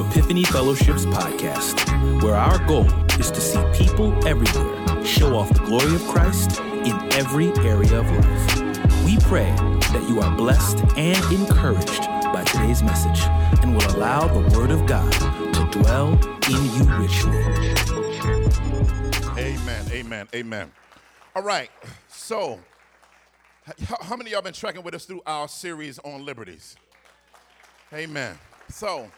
Epiphany Fellowship's podcast, where our goal is to see people everywhere show off the glory of Christ in every area of life. We pray that you are blessed and encouraged by today's message and will allow the Word of God to dwell in you richly. Amen, amen, amen. All right, so how many of y'all been tracking with us through our series on liberties? Amen. So,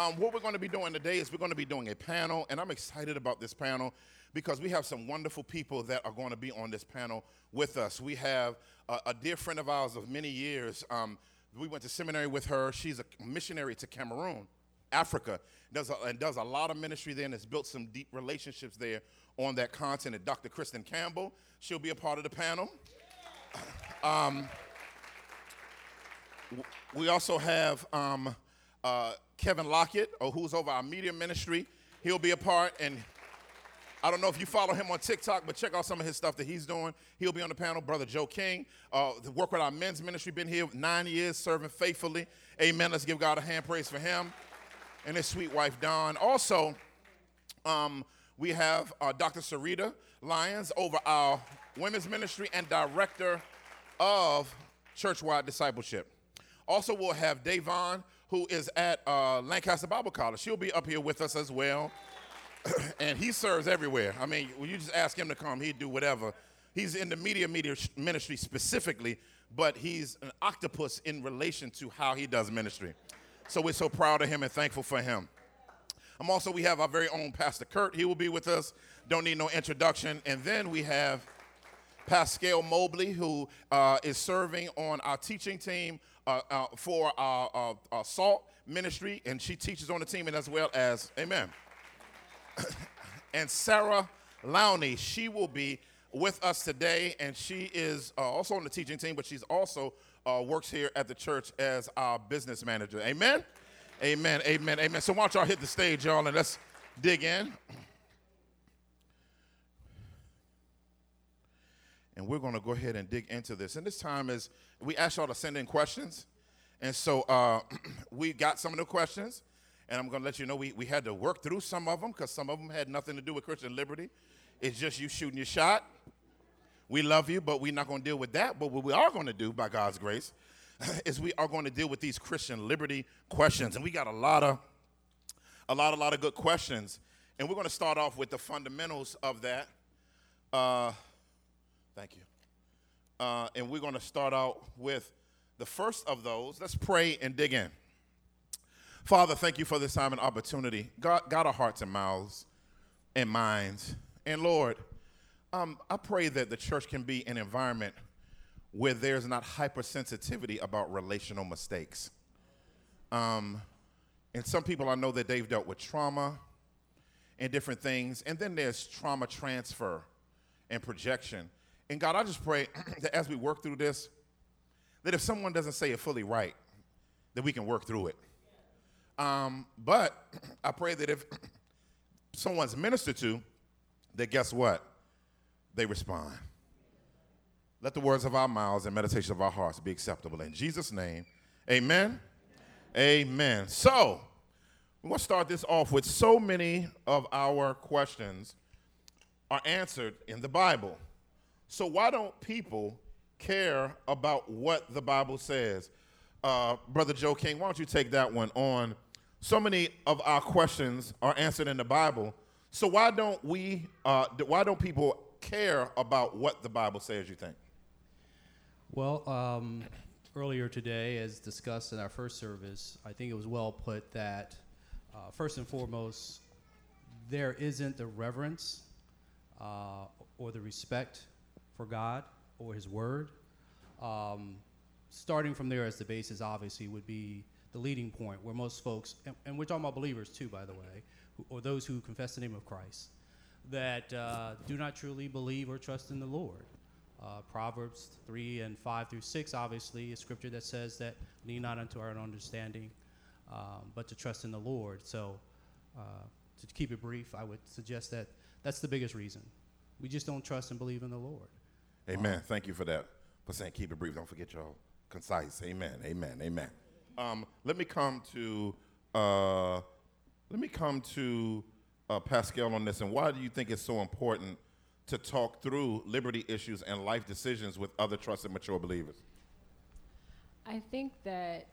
um, what we're going to be doing today is we're going to be doing a panel, and I'm excited about this panel because we have some wonderful people that are going to be on this panel with us. We have a, a dear friend of ours of many years. Um, we went to seminary with her. She's a missionary to Cameroon, Africa, does a, and does a lot of ministry there and has built some deep relationships there on that continent. Dr. Kristen Campbell, she'll be a part of the panel. Um, we also have um, uh, Kevin Lockett, or who's over our media ministry. He'll be a part, and I don't know if you follow him on TikTok, but check out some of his stuff that he's doing. He'll be on the panel. Brother Joe King, uh, the work with our men's ministry, been here nine years, serving faithfully. Amen. Let's give God a hand praise for him and his sweet wife Dawn. Also, um, we have uh, Dr. Sarita Lyons over our women's ministry and director of church-wide discipleship. Also, we'll have Davon, who is at uh, Lancaster Bible College. She'll be up here with us as well. and he serves everywhere. I mean, you just ask him to come, he'd do whatever. He's in the media media ministry specifically, but he's an octopus in relation to how he does ministry. So we're so proud of him and thankful for him. I'm also, we have our very own Pastor Kurt. He will be with us. Don't need no introduction. And then we have Pascal Mobley, who uh, is serving on our teaching team uh, uh, for our, our, our SALT ministry, and she teaches on the team, and as well as, amen. and Sarah Lowney, she will be with us today, and she is uh, also on the teaching team, but she's also uh, works here at the church as our business manager. Amen? Amen, amen, amen. So why don't y'all hit the stage, y'all, and let's dig in. And we're going to go ahead and dig into this. And this time is we asked y'all to send in questions, and so uh, we got some of the questions, and I'm going to let you know we, we had to work through some of them because some of them had nothing to do with Christian liberty. It's just you shooting your shot. We love you, but we're not going to deal with that. But what we are going to do, by God's grace, is we are going to deal with these Christian liberty questions, and we got a lot of a lot, a lot of good questions, and we're going to start off with the fundamentals of that. Uh, Thank you. Uh, and we're going to start out with the first of those. Let's pray and dig in. Father, thank you for this time and opportunity. God, God our hearts and mouths and minds. And Lord, um, I pray that the church can be an environment where there's not hypersensitivity about relational mistakes. Um, and some people I know that they've dealt with trauma and different things. And then there's trauma transfer and projection. And God, I just pray that as we work through this, that if someone doesn't say it fully right, that we can work through it. Um, but I pray that if someone's ministered to, that guess what? They respond. Let the words of our mouths and meditation of our hearts be acceptable. In Jesus' name, amen. Amen. So, we're going to start this off with so many of our questions are answered in the Bible. So why don't people care about what the Bible says? Uh, Brother Joe King, why don't you take that one on? So many of our questions are answered in the Bible. So why don't we? Uh, why don't people care about what the Bible says? You think? Well, um, earlier today, as discussed in our first service, I think it was well put that uh, first and foremost, there isn't the reverence uh, or the respect for God or His Word. Um, starting from there as the basis, obviously, would be the leading point where most folks, and, and we're talking about believers too, by the way, who, or those who confess the name of Christ, that uh, do not truly believe or trust in the Lord. Uh, Proverbs 3 and 5 through 6, obviously, a scripture that says that lean not unto our own understanding, um, but to trust in the Lord. So, uh, to keep it brief, I would suggest that that's the biggest reason. We just don't trust and believe in the Lord. Amen. Thank you for that. For saying keep it brief. Don't forget y'all concise. Amen. Amen. Amen. Um, let me come to uh, Let me come to uh, Pascal on this. And why do you think it's so important to talk through liberty issues and life decisions with other trusted, mature believers? I think that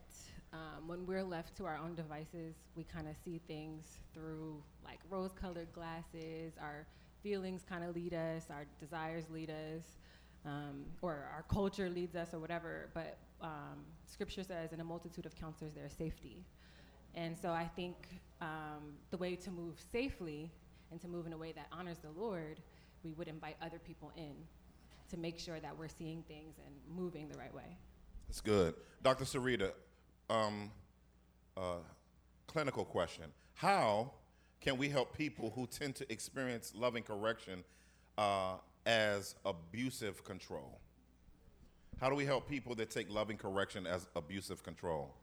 um, when we're left to our own devices, we kind of see things through like rose colored glasses. Our feelings kind of lead us, our desires lead us, um, or our culture leads us, or whatever. But um, scripture says, in a multitude of counselors, there is safety. And so I think um, the way to move safely and to move in a way that honors the Lord, we would invite other people in to make sure that we're seeing things and moving the right way. That's good. Dr. Sarita, um, uh, clinical question. How can we help people who tend to experience loving correction uh, as abusive control? How do we help people that take loving correction as abusive control?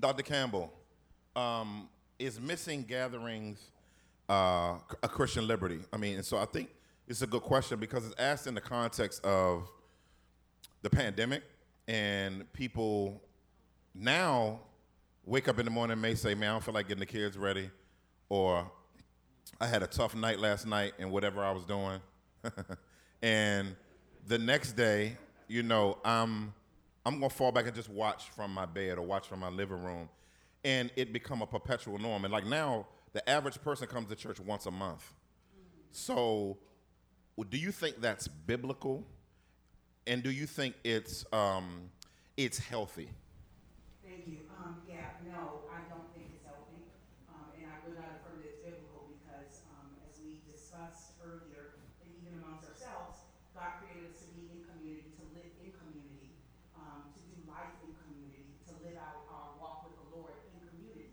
Dr. Campbell, um, is missing gatherings uh, a Christian liberty? I mean, and so I think it's a good question because it's asked in the context of the pandemic and people now wake up in the morning and may say, man, I don't feel like getting the kids ready, or I had a tough night last night and whatever I was doing. and the next day, you know, I'm I'm gonna fall back and just watch from my bed or watch from my living room, and it become a perpetual norm. And like now, the average person comes to church once a month. So, do you think that's biblical? And do you think it's um, it's healthy? Thank you. Um, yeah, no, I don't think it's healthy, um, and I would not affirm that it's biblical because, um, as we discussed earlier, and even amongst ourselves, God created us to be in community, to live in community, um, to do life in community, to live out our walk with the Lord in community,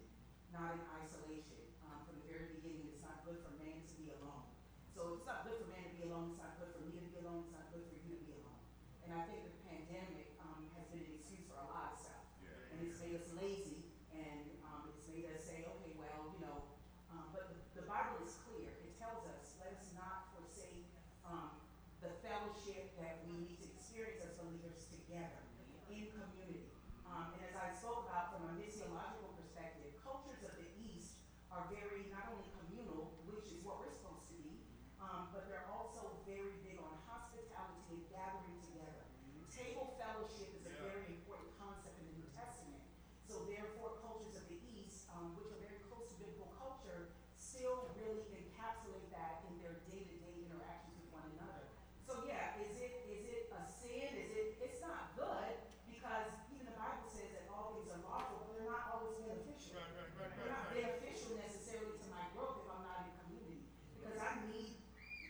not in isolation. Um, from the very beginning, it's not good for man to be alone. So it's not good for man to be alone. It's not good for me to be alone. It's not good for you to be alone. And I think the pandemic um, has been an excuse for a lot of stuff, and it's made us lazy, and um, it's made us say, okay, well, you know. Um, but the, the Bible is clear. It tells us, let us not forsake um, the fellowship that we need to experience as believers together in community. Um, and as I spoke about from a missiological perspective, cultures of the East are very not only communal, which is what we're supposed to be, um, but they're also very big on hospitality and gathering together. Table fellowship is a very important concept in the New Testament. So therefore, cultures of the East, um, which are very close to biblical culture, still really encapsulate that in their day-to-day interactions with one another. So yeah, is it is it a sin? Is it? It's not good because even the Bible says that all things are lawful, but they're not always beneficial. They're not beneficial necessarily to my growth if I'm not in community because I need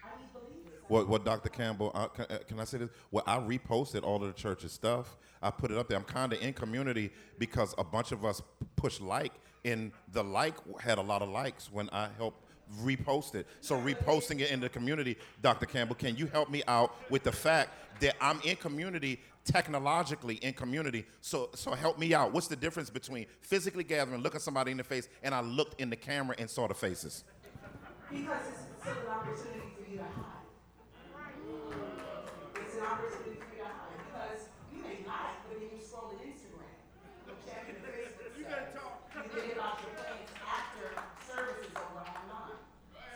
I need believers. What, what Dr. Campbell, uh, can, uh, can I say this? Well, I reposted all of the church's stuff. I put it up there. I'm kind of in community because a bunch of us push like, and the like had a lot of likes when I helped repost it. So reposting it in the community, Dr. Campbell, can you help me out with the fact that I'm in community technologically in community. So, so help me out. What's the difference between physically gathering, looking somebody in the face, and I looked in the camera and saw the faces? Because it's an opportunity for you to hide. An opportunity for you to hide because you may lie, but then you're scrolling Instagram, you're checking the Facebook you stuff. You get it off your plans after service is over online.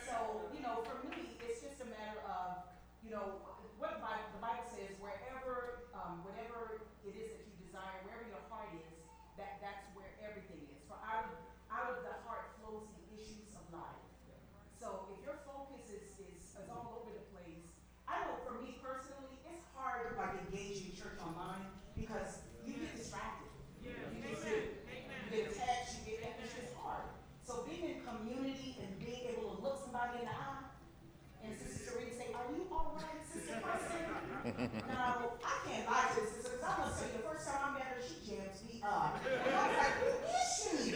So, you know, for me, it's just a matter of, you know, what the Bible, the Bible says, wherever, um, whatever it is that you desire, wherever your heart is, that, that's where everything is. For out of, out of the heart flows the issues of life. So if your focus is, is, is all over the place, I know for me personally, it's hard like engaging church online because you get distracted. You just do. You get attached, you get, it's just hard. So being in community and being able to look somebody in the eye and Sister Sarita say, are you all right, Sister Preston? now, I can't lie to this sister because I must tell you, the first time I met her, she jams me up. And I was like, who is she?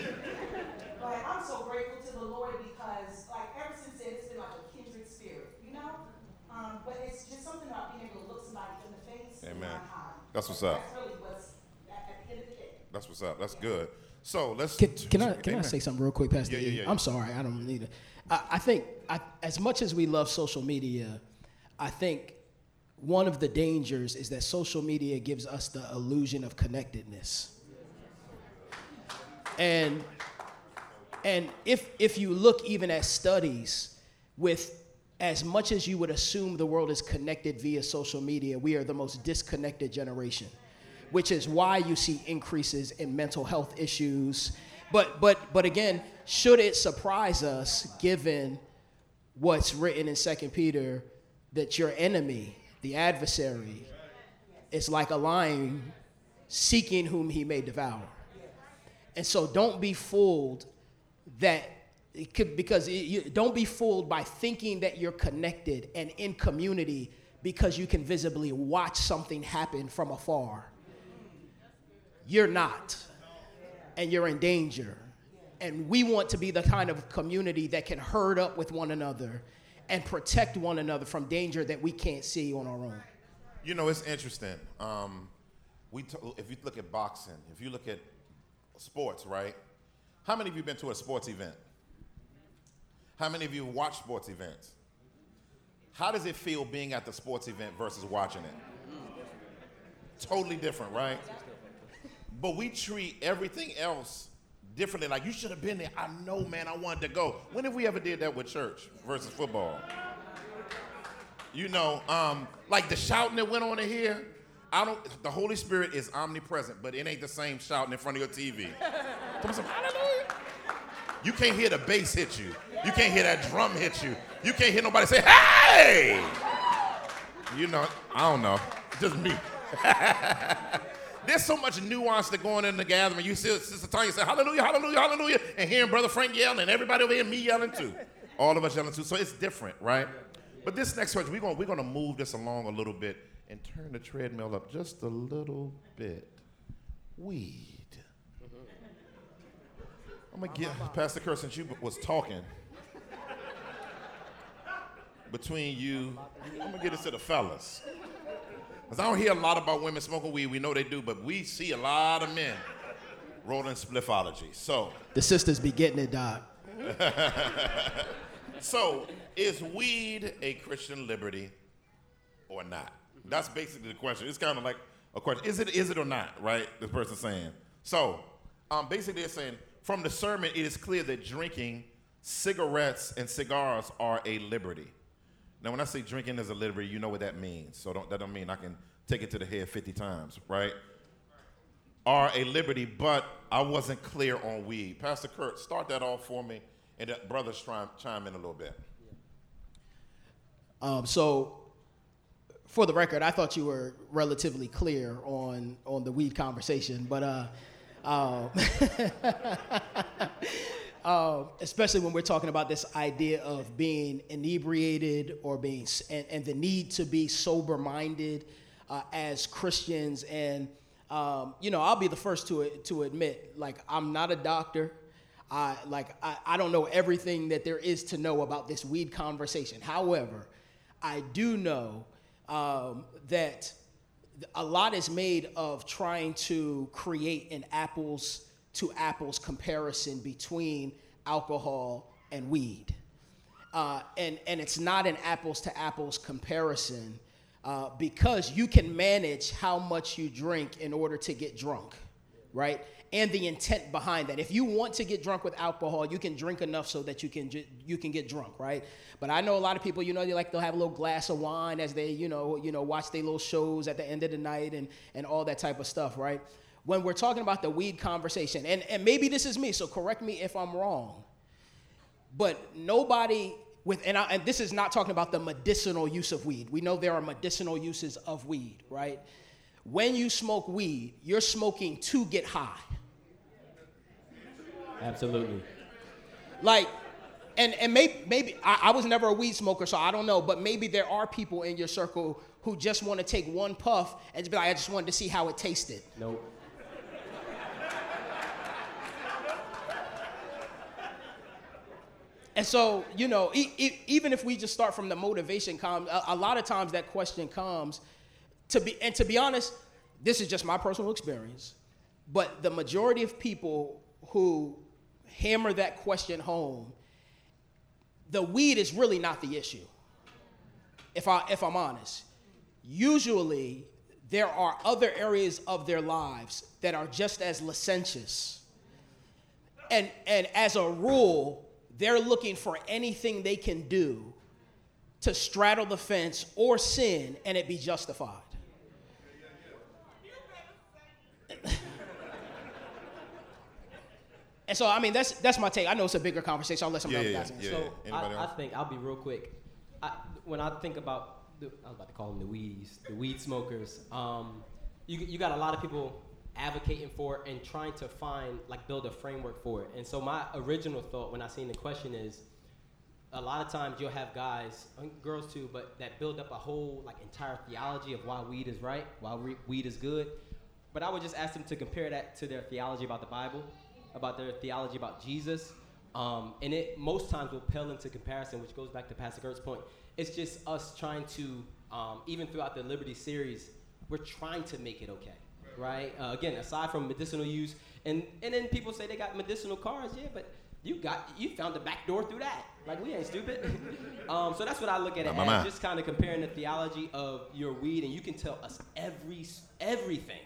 But I'm so grateful to the Lord because, like, ever since then, it's been like a kindred spirit, you know? Um, but it's just something about being able to look somebody in the face and Amen. not hide. That's what's up. That's really what's, at, at the end of the day. That's what's up. That's good. So let's. Can, can I can I say something real quick, Pastor? Yeah, yeah, yeah, yeah. I'm sorry, I don't need it. I, I think I, as much as we love social media, I think one of the dangers is that social media gives us the illusion of connectedness. And and if if you look even at studies with as much as you would assume the world is connected via social media, we are the most disconnected generation, which is why you see increases in mental health issues. But but but again, should it surprise us given what's written in Second Peter that your enemy, the adversary, is like a lion seeking whom he may devour. And so don't be fooled that because you, don't be fooled by thinking that you're connected and in community because you can visibly watch something happen from afar. You're not, and you're in danger. And we want to be the kind of community that can herd up with one another and protect one another from danger that we can't see on our own. You know, it's interesting. Um, we t- if you look at boxing, if you look at sports, right? How many of you been to a sports event? How many of you watch sports events? How does it feel being at the sports event versus watching it? Totally different, right? But we treat everything else differently. Like you should have been there. I know, man. I wanted to go. When have we ever did that with church versus football? You know, um, like the shouting that went on in here. I don't. The Holy Spirit is omnipresent, but it ain't the same shouting in front of your TV. You can't hear the bass hit you. You can't hear that drum hit you. You can't hear nobody say, "Hey!" You know, I don't know. Just me. There's so much nuance that going in the gathering. You see Sister Tanya say, Hallelujah, Hallelujah, Hallelujah, and hearing Brother Frank yelling, and everybody over here, me yelling too. All of us yelling too. So it's different, right? But this next question, we're going we're gonna move this along a little bit and turn the treadmill up just a little bit. Weed. I'm gonna get Pastor Kerr since you was talking. Between you, I'm gonna get this to the fellas. Because I don't hear a lot about women smoking weed. We know they do, but we see a lot of men rolling spliffology. So, The sisters be getting it, Doc. so is weed a Christian liberty or not? That's basically the question. It's kind of like a question: Is it? Is it or not? Right? The person's saying. So, um, basically, they're saying from the sermon, it is clear that drinking cigarettes and cigars are a liberty. Now, when I say drinking is a liberty, you know what that means. So don't, that don't mean I can take it to the head 50 times, right? Are a liberty, but I wasn't clear on weed. Pastor Kurt, start that off for me, and the brothers chime, chime in a little bit. Um, so, for the record, I thought you were relatively clear on on the weed conversation, but uh, um, um, especially when we're talking about this idea of being inebriated or being and, and the need to be sober minded uh, as Christians, and um, you know, I'll be the first to to admit, like, I'm not a doctor. I like I, I don't know everything that there is to know about this weed conversation. However, I do know um, that a lot is made of trying to create an apples to apples comparison between alcohol and weed. Uh, and, and it's not an apples to apples comparison uh, because you can manage how much you drink in order to get drunk, right? And the intent behind that. If you want to get drunk with alcohol, you can drink enough so that you can ju- you can get drunk, right? But I know a lot of people, you know, they like they'll have a little glass of wine as they, you know, you know, watch their little shows at the end of the night and and all that type of stuff, right? When we're talking about the weed conversation, and, and maybe this is me, so correct me if I'm wrong. But nobody with, and, I, and this is not talking about the medicinal use of weed. We know there are medicinal uses of weed, right? When you smoke weed, you're smoking to get high. Absolutely. Like, and, and maybe, maybe I, I was never a weed smoker, so I don't know, but maybe there are people in your circle who just want to take one puff and just be like, I just wanted to see how it tasted. Nope. And so, you know, e- e- even if we just start from the motivation, com- a-, a lot of times that question comes to be, and to be honest, this is just my personal experience, but the majority of people who hammer that question home, the weed is really not the issue. If I if I'm honest, usually there are other areas of their lives that are just as licentious. And and as a rule, they're looking for anything they can do to straddle the fence or sin and it be justified. and so, I mean, that's that's my take. I know it's a bigger conversation. Unless I'll let some Yeah, other yeah, guys yeah. So Anybody I, I think I'll be real quick. I, when I think about, the, I was about to call them the weeds, the weed smokers. Um, you you got a lot of people advocating for and trying to find like build a framework for it. And so my original thought when I seen the question is, a lot of times you'll have guys, girls too, but that build up a whole like entire theology of why weed is right, why re- weed is good. But I would just ask them to compare that to their theology about the Bible, about their theology about Jesus. Um, and it most times will pale into comparison, which goes back to Pastor Kurt's point. It's just us trying to, um, even throughout the Liberty series, we're trying to make it okay, right? Uh, again, aside from medicinal use, and and then people say they got medicinal cars, yeah, but you got you found the back door through that. Like we ain't stupid. um, so that's what I look at it as, just kind of comparing the theology of your weed, and you can tell us every everything.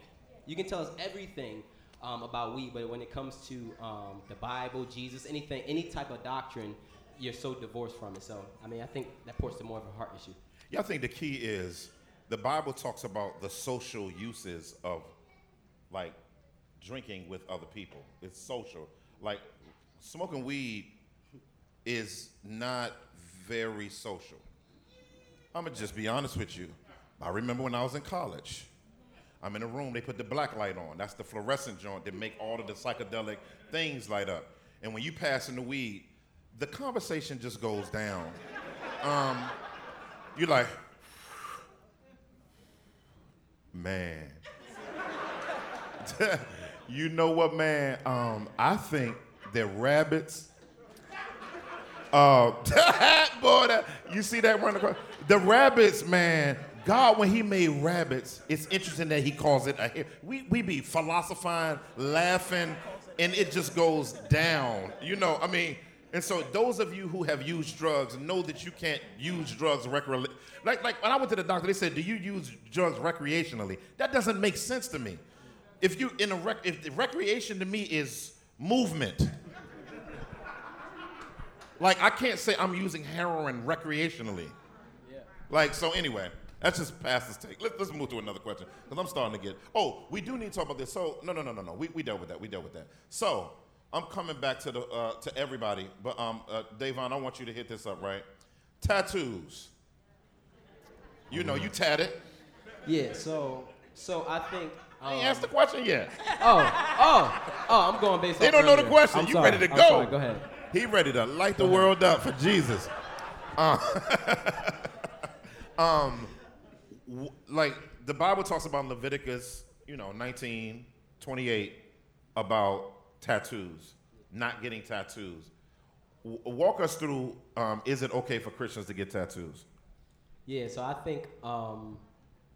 You can tell us everything um, about weed, but when it comes to um, the Bible, Jesus, anything, any type of doctrine, you're so divorced from it. So, I mean, I think that points to more of a heart issue. Yeah, I think the key is the Bible talks about the social uses of like drinking with other people. It's social. Like smoking weed is not very social. I'm gonna just be honest with you. I remember when I was in college. I'm in a room, they put the black light on. That's the fluorescent joint that make all of the psychedelic things light up. And when you pass in the weed, the conversation just goes down. Um, you're like, man. you know what, man? Um, I think that rabbits. Uh, boy, that, you see that running across? The rabbits, man. God, when He made rabbits, it's interesting that He calls it a. We we be philosophizing, laughing, and it just goes down. You know, I mean. And so, those of you who have used drugs know that you can't use drugs recreationally. Like, like when I went to the doctor, they said, "Do you use drugs recreationally?" That doesn't make sense to me. If you in a rec, if the recreation to me is movement, like I can't say I'm using heroin recreationally. Like so. Anyway, that's just past pastor's take. Let's, let's move to another question because I'm starting to get. Oh, we do need to talk about this. So no, no, no, no, no. We, we dealt with that. We dealt with that. So I'm coming back to the uh, to everybody, but um, uh, Davon, I want you to hit this up right. Tattoos. You know, you tatted. Yeah. So, so I think. I ain't asked the question yet. Oh, oh, oh! I'm going based. On They off don't know the earlier. question. I'm you sorry, ready to I'm go? sorry, Go ahead. He ready to light the world up for Jesus. Uh, um, w- like the Bible talks about Leviticus, you know, 19, 28, about tattoos, not getting tattoos. W- walk us through. Um, is it okay for Christians to get tattoos? Yeah, so I think um,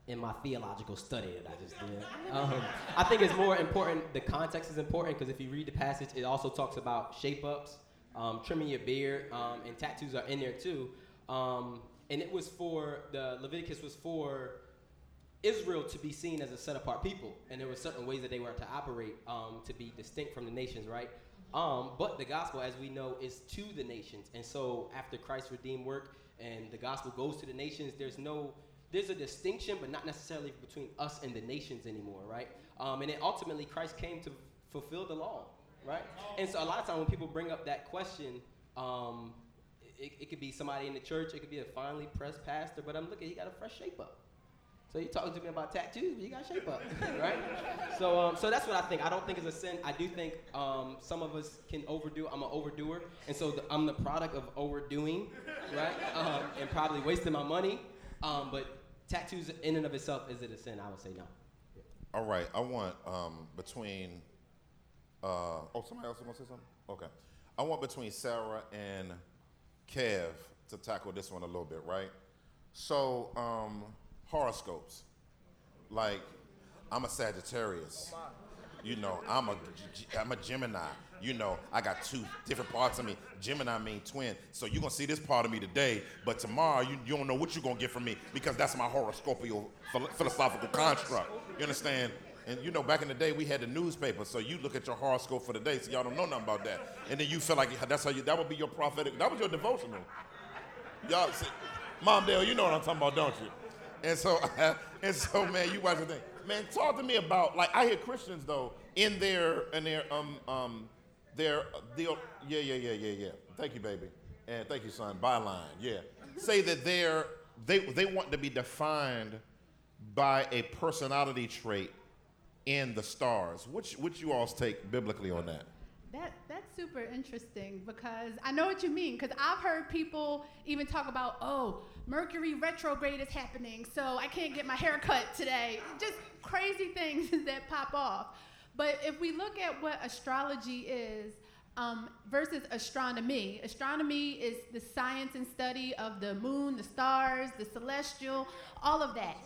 in my theological study that I just did. Um, I think it's more important. The context is important because if you read the passage, it also talks about shape ups, um, trimming your beard, um, and tattoos are in there too. Um, and it was for the Leviticus was for Israel to be seen as a set apart people, and there were certain ways that they were to operate um, to be distinct from the nations, right? Um, but the gospel, as we know, is to the nations, and so after Christ's redeemed work and the gospel goes to the nations, there's no there's a distinction, but not necessarily between us and the nations anymore, right? Um, and then ultimately, Christ came to fulfill the law, right? And so a lot of times when people bring up that question, um, it, it could be somebody in the church, it could be a finely pressed pastor, but I'm looking, he got a fresh shape up. So you're talking to me about tattoos, but you got shape up, right? So, um, so that's what I think. I don't think it's a sin. I do think um, some of us can overdo. I'm an overdoer, and so the, I'm the product of overdoing, right? Um, and probably wasting my money. Um, but tattoos in and of itself, is it a sin? I would say no. All right, I want um, between. Uh, oh, somebody else want to say something? Okay, I want between Sarah and Kev to tackle this one a little bit, right? So, um, horoscopes, like I'm a Sagittarius. You know, I'm a I'm a Gemini. You know, I got two different parts of me. Gemini mean twin. So you're gonna see this part of me today, but tomorrow you, you don't know what you're gonna get from me because that's my horoscopical philosophical construct. You understand? And you know, back in the day, we had the newspaper, so you look at your horoscope for the day, so y'all don't know nothing about that. And then you feel like that's how you, that would be your prophetic, that was your devotional. Y'all, see, Mom Dale, you know what I'm talking about, don't you? And so, and so, man, you watch the thing. Man, talk to me about like I hear Christians though in their in their um um their deal. Yeah, yeah, yeah, yeah, yeah. Thank you, baby, and thank you, son. Byline, yeah. Say that they're they they want to be defined by a personality trait in the stars. Which which you all take biblically on that? That that's super interesting because I know what you mean. Because I've heard people even talk about, oh, Mercury retrograde is happening, so I can't get my hair cut today. Just crazy things that pop off. But if we look at what astrology is um, versus astronomy, astronomy is the science and study of the moon, the stars, the celestial, all of that.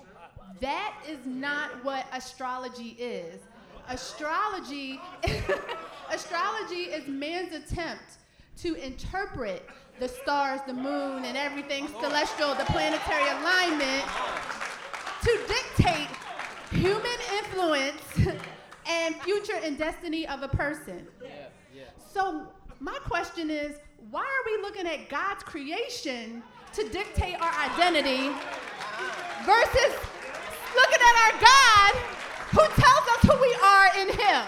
That is not what astrology is. Astrology, astrology is man's attempt to interpret the stars, the moon, and everything celestial, the planetary alignment, to dictate human influence and future and destiny of a person. So, my question is why are we looking at God's creation to dictate our identity versus looking at our God who tells us who we are in Him?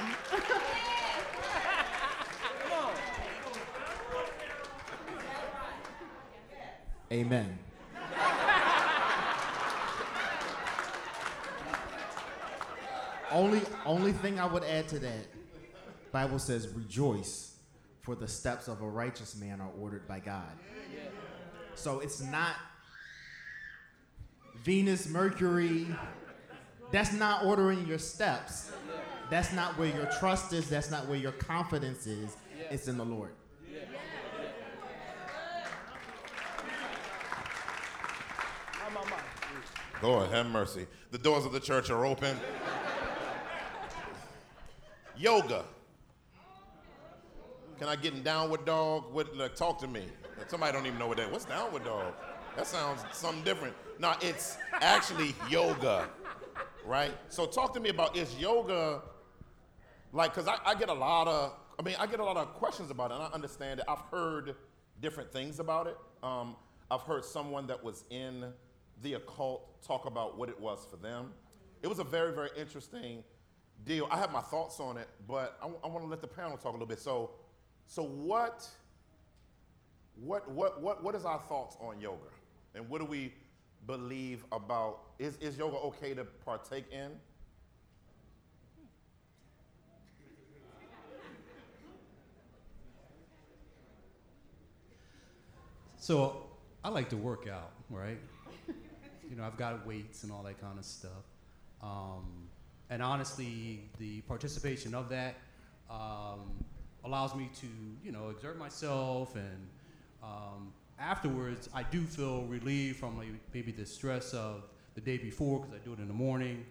Amen. Only only thing I would add to that, Bible says, rejoice, for the steps of a righteous man are ordered by God. So it's not Venus, Mercury. That's not ordering your steps. That's not where your trust is. That's not where your confidence is. It's in the Lord. Lord, have mercy. The doors of the church are open. Yoga. Can I get in downward dog? What, like, talk to me. Somebody don't even know what that. What's downward dog? That sounds something different. No, it's actually yoga, right? So talk to me about is yoga like? Cause I, I get a lot of. I mean, I get a lot of questions about it, and I understand it. I've heard different things about it. Um, I've heard someone that was in the occult talk about what it was for them. It was a very, very interesting deal. I have my thoughts on it, but I, I want to let the panel talk a little bit. So, so what, what, what, what, what is our thoughts on yoga, and what do we believe about? Is, is yoga okay to partake in? So I like to work out, right? you know, I've got weights and all that kind of stuff. Um, and honestly, the participation of that um, allows me to, you know, exert myself. And um, afterwards, I do feel relieved from like, maybe the stress of the day before because I do it in the morning.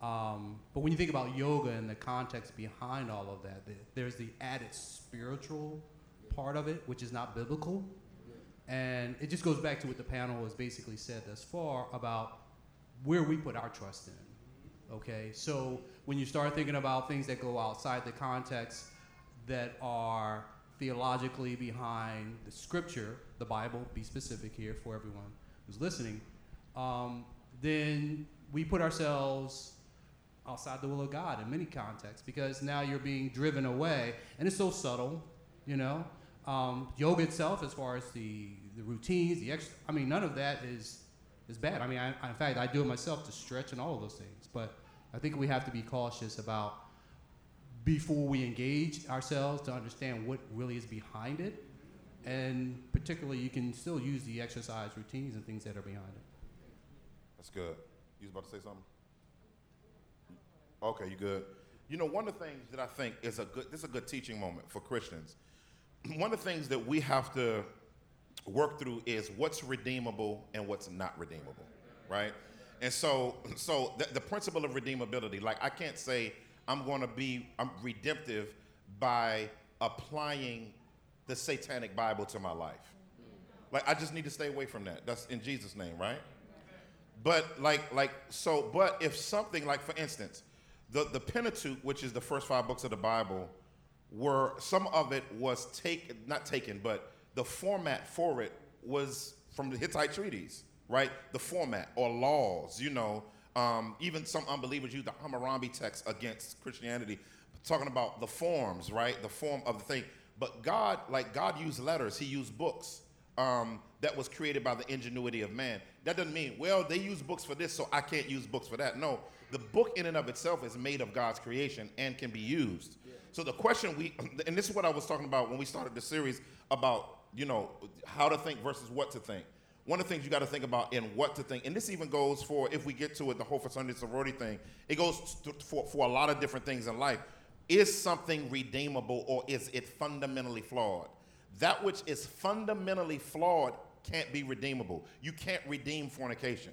Um, but when you think about yoga and the context behind all of that, there's the added spiritual part of it, which is not biblical. And it just goes back to what the panel has basically said thus far about where we put our trust in. Okay, so when you start thinking about things that go outside the context that are theologically behind the scripture, the Bible, be specific here for everyone who's listening, um, then we put ourselves outside the will of God in many contexts because now you're being driven away, and it's so subtle, you know. Um, yoga itself, as far as the, the routines, the extra, I mean, none of that is is bad. I mean, I, in fact, I do it myself to stretch and all of those things. But I think we have to be cautious about before we engage ourselves to understand what really is behind it. And particularly, you can still use the exercise routines and things that are behind it. That's good. You was about to say something? Okay, you good. You know, one of the things that I think is a good, this is a good teaching moment for Christians. One of the things that we have to work through is what's redeemable and what's not redeemable, right? And so, so the, the principle of redeemability, like I can't say I'm going to be I'm redemptive by applying the satanic Bible to my life. Like I just need to stay away from that. That's in Jesus' name, right? But like like so, but if something like for instance, the, the Pentateuch, which is the first five books of the Bible, were some of it was taken not taken, but the format for it was from the Hittite treaties, right? The format or laws, you know. Um, even some unbelievers use the Hammurabi text against Christianity, talking about the forms, right? The form of the thing. But God, like God used letters, He used books um, that was created by the ingenuity of man. That doesn't mean, well, they use books for this, so I can't use books for that. No, the book in and of itself is made of God's creation and can be used. Yeah. So the question we, and this is what I was talking about when we started the series about you know, how to think versus what to think. One of the things you got to think about in what to think, and this even goes for if we get to it, the whole fraternity sorority thing. It goes to, for for a lot of different things in life. Is something redeemable or is it fundamentally flawed? That which is fundamentally flawed can't be redeemable. You can't redeem fornication.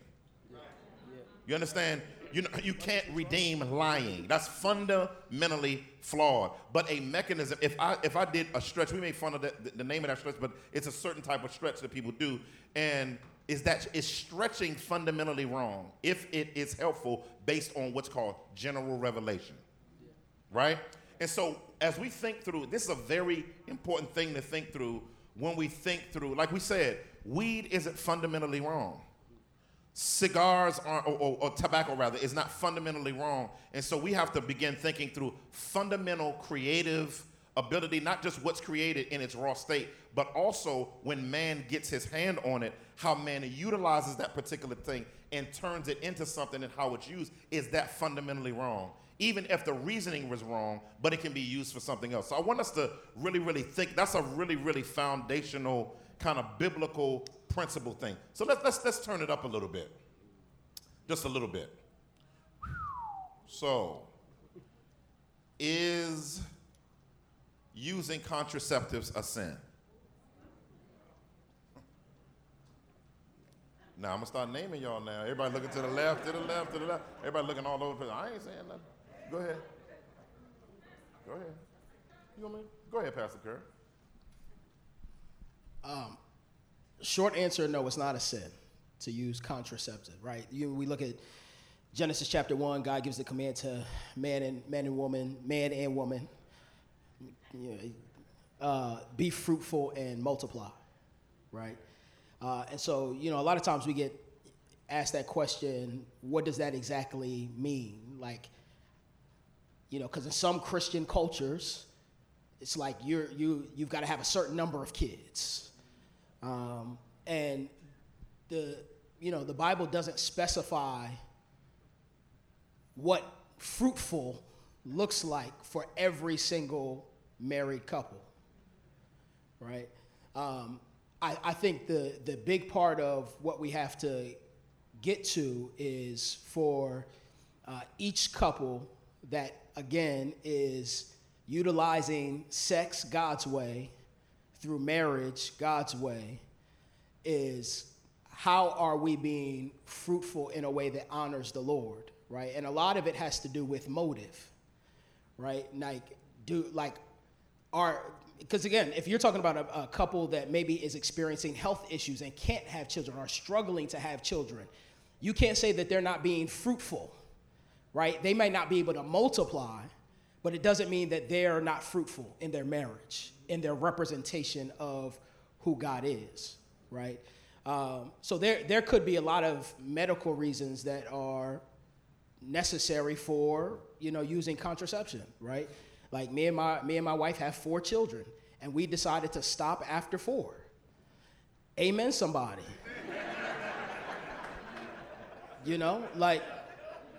You understand? You, know, you can't redeem lying. That's fundamentally flawed. But a mechanism, if I if I did a stretch, we made fun of the, the name of that stretch, but it's a certain type of stretch that people do. And is that is stretching fundamentally wrong if it is helpful based on what's called general revelation. Right? And so as we think through, this is a very important thing to think through when we think through, like we said, weed isn't fundamentally wrong cigars are, or, or, or, tobacco rather is not fundamentally wrong. And so we have to begin thinking through fundamental creative ability not just what's created in its raw state but also when man gets his hand on it how man utilizes that particular thing and turns it into something and how it's used. Is that fundamentally wrong? Even if the reasoning was wrong but it can be used for something else. So i want us to really really think that's a really really foundational kind of biblical principle thing. So let's, let's, let's turn it up a little bit. Just a little bit. So, is using contraceptives a sin? Now I'm gonna start naming y'all now. Everybody looking to the left, to the left, to the left. Everybody looking all over. I ain't saying nothing. Go ahead. Go ahead. You want me? Go ahead, Pastor Kerr. Um, short answer no, it's not a sin to use contraceptive, right? You, we look at Genesis chapter 1, God gives the command to man and man and woman, man and woman, you know, uh, be fruitful and multiply, right? Uh, and so, you know, a lot of times we get asked that question, what does that exactly mean? Like, you know, because in some Christian cultures, it's like you're, you, you've got to have a certain number of kids, um, and the, you know, the Bible doesn't specify what fruitful looks like for every single married couple, right? Um, I, I think the, the big part of what we have to get to is for uh, each couple that, again, is utilizing sex God's way through marriage God's way is how are we being fruitful in a way that honors the Lord, right? And a lot of it has to do with motive, right? Like, do like, are because again, if you're talking about a, a couple that maybe is experiencing health issues and can't have children, or struggling to have children, you can't say that they're not being fruitful, right? They might not be able to multiply, but it doesn't mean that they're not fruitful in their marriage, in their representation of who God is, right? Um, so there, there could be a lot of medical reasons that are necessary for you know using contraception, right? Like me and my me and my wife have four children, and we decided to stop after four. Amen, somebody. you know, like,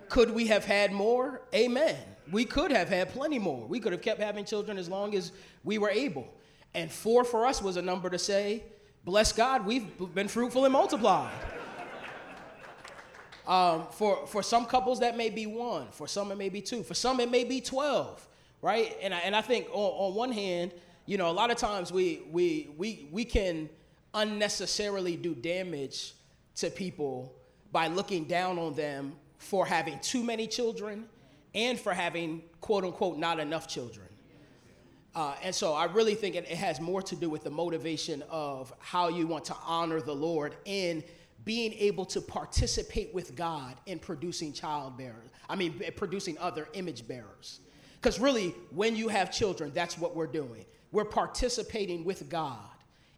could we have had more? Amen. We could have had plenty more. We could have kept having children as long as we were able. And four for us was a number to say, bless God, we've been fruitful and multiplied. Um, for, for some couples, that may be one. For some, it may be two. For some, it may be 12, right? And I, and I think on, on one hand, you know, a lot of times we, we, we, we can unnecessarily do damage to people by looking down on them for having too many children and for having, quote unquote, not enough children. Uh, and so I really think it, it, has more to do with the motivation of how you want to honor the Lord in being able to participate with God in producing child bearers. I mean, producing other image bearers. Because really, when you have children, that's what we're doing. We're participating with God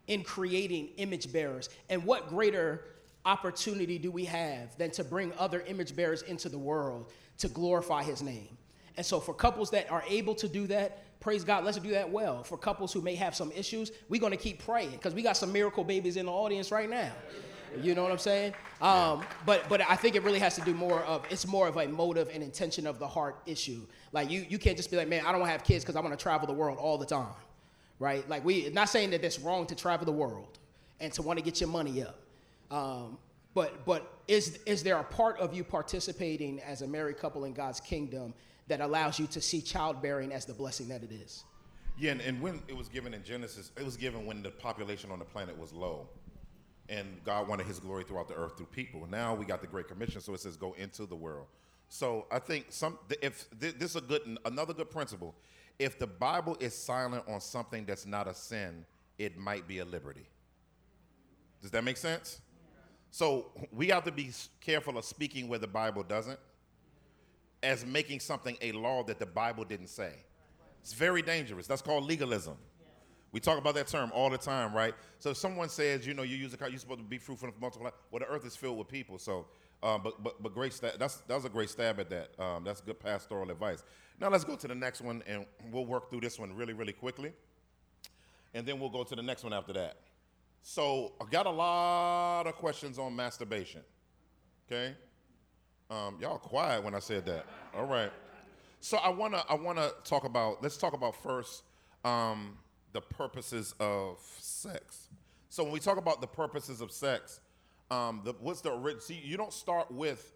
in creating image bearers. And what greater opportunity do we have than to bring other image bearers into the world to glorify His name? And so, for couples that are able to do that, praise God, let's do that well. For couples who may have some issues, we're going to keep praying because we got some miracle babies in the audience right now. You know what I'm saying? Um, but but I think it really has to do more of it's more of a motive and intention of the heart issue. Like you you can't just be like, man, I don't have kids because I want to travel the world all the time, right? Like we not saying that it's wrong to travel the world and to want to get your money up. Um, but but is is there a part of you participating as a married couple in God's kingdom that allows you to see childbearing as the blessing that it is. Yeah, and, and, when it was given in Genesis, it was given when the population on the planet was low. And God wanted his glory throughout the earth through people. Now we got the Great Commission, so it says go into the world. So I think some if this is a good another good principle. If the Bible is silent on something that's not a sin, it might be a liberty. Does that make sense? So we have to be careful of speaking where the Bible doesn't as making something a law that the Bible didn't say. It's very dangerous. That's called legalism. We talk about that term all the time, right? So if someone says, you know, you use a car, you're supposed to be fruitful and multiply. Well, the earth is filled with people. So, uh, but but but great. Sta- that's that was a great stab at that. Um, that's good pastoral advice. Now let's go to the next one, and we'll work through this one really really quickly, and then we'll go to the next one after that. So I got a lot of questions on masturbation. Okay. Um, y'all quiet when I said that. All right. So I wanna I wanna talk about let's talk about first um, the purposes of sex. So when we talk about the purposes of sex, um, the, what's the original? See, you don't start with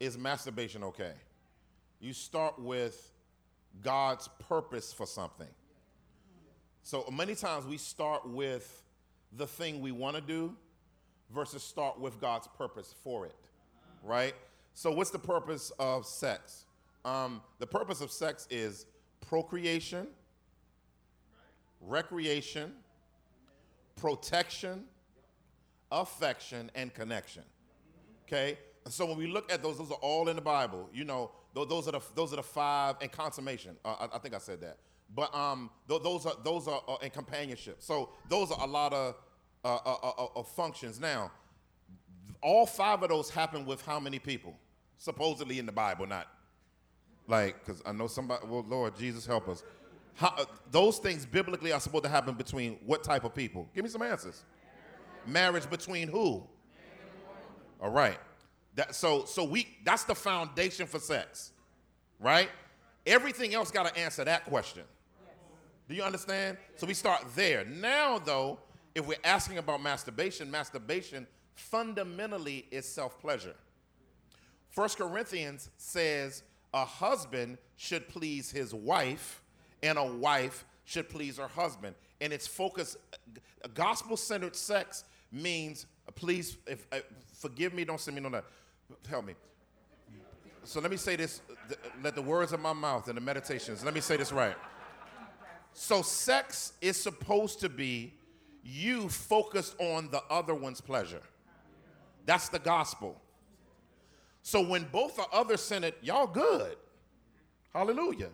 is masturbation okay? You start with God's purpose for something. So many times we start with the thing we want to do versus start with God's purpose for it, right? So, what's the purpose of sex? Um, the purpose of sex is procreation, recreation, protection, affection, and connection. Okay? And so when we look at those, those are all in the Bible. You know, those are the those are the five and consummation. Uh, I, I, think I said that. But um, those are those are uh, in companionship. So those are a lot of uh, uh, uh, uh functions. Now, all five of those happen with how many people? supposedly in the Bible, not like, because I know somebody, well, Lord, Jesus, help us. How, uh, those things biblically are supposed to happen between what type of people? Give me some answers. Marriage between who? All right. That, so, so we, that's the foundation for sex, right? Everything else got to answer that question. Do you understand? So we start there. Now, though, if we're asking about masturbation, masturbation fundamentally is self pleasure. First Corinthians says a husband should please his wife and a wife should please her husband. And it's focused, gospel centered sex means please, if uh, forgive me, don't send me no that. Help me. So let me say this. th- let the words of my mouth and the meditations. Let me say this right. So sex is supposed to be you focused on the other one's pleasure. That's the gospel. So when both are other sinning, y'all good. Hallelujah.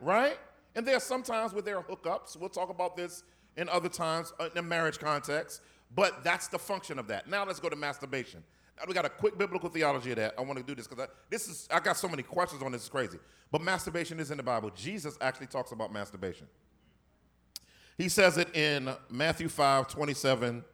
Right? And there are sometimes where there are hookups. We'll talk about this in other times uh, in a marriage context, but that's the function of that. Now let's go to masturbation. Now we got a quick biblical theology of that. I want to do this because this is I got so many questions on this. It's crazy. But masturbation is in the Bible. Jesus actually talks about masturbation. He says it in Matthew 5, 27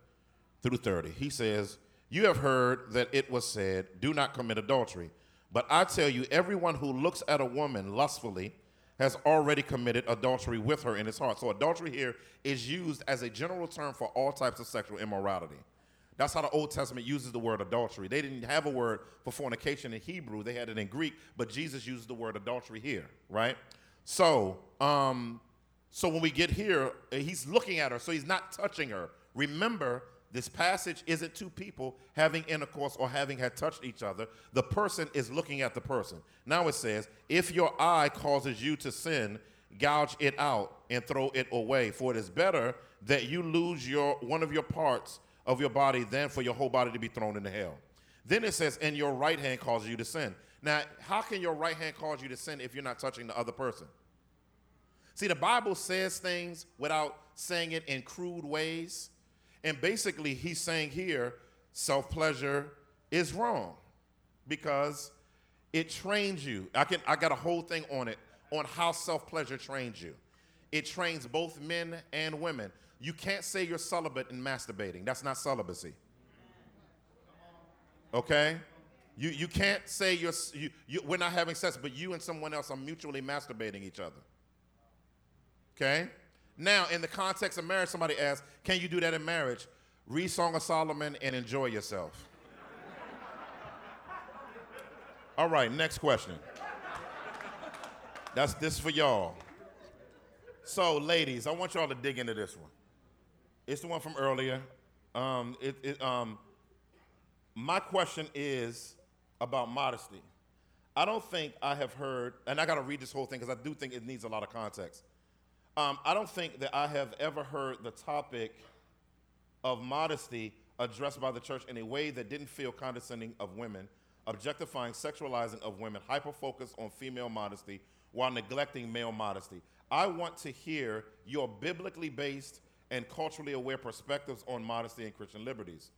through 30. He says, You have heard that it was said, Do not commit adultery. But I tell you, everyone who looks at a woman lustfully has already committed adultery with her in his heart. So adultery here is used as a general term for all types of sexual immorality. That's how the Old Testament uses the word adultery. They didn't have a word for fornication in Hebrew, they had it in Greek, but Jesus uses the word adultery here, right? So, um, so when we get here, uh, he's looking at her, so he's not touching her. Remember, this passage isn't two people having intercourse or having had touched each other. The person is looking at the person. Now it says, if your eye causes you to sin, gouge it out and throw it away. For it is better that you lose your one of your parts of your body than for your whole body to be thrown into hell. Then it says, and your right hand causes you to sin. Now, how can your right hand cause you to sin if you're not touching the other person? See, the Bible says things without saying it in crude ways. And basically, he's saying here self pleasure is wrong because it trains you. I, can, I got a whole thing on it on how self pleasure trains you. It trains both men and women. You can't say you're celibate in masturbating, that's not celibacy. Okay? You, you can't say you're, you, you, we're not having sex, but you and someone else are mutually masturbating each other. Okay? Now, in the context of marriage, somebody asks, can you do that in marriage? Read Song of Solomon and enjoy yourself. All right, next question. That's this for y'all. So, ladies, I want y'all to dig into this one. It's the one from earlier. Um, it, it, um, my question is about modesty. I don't think I have heard, and I got to read this whole thing because I do think it needs a lot of context. Um, I don't think that I have ever heard the topic of modesty addressed by the church in a way that didn't feel condescending of women, objectifying, sexualizing of women, hyper focused on female modesty while neglecting male modesty. I want to hear your biblically based and culturally aware perspectives on modesty and Christian liberties.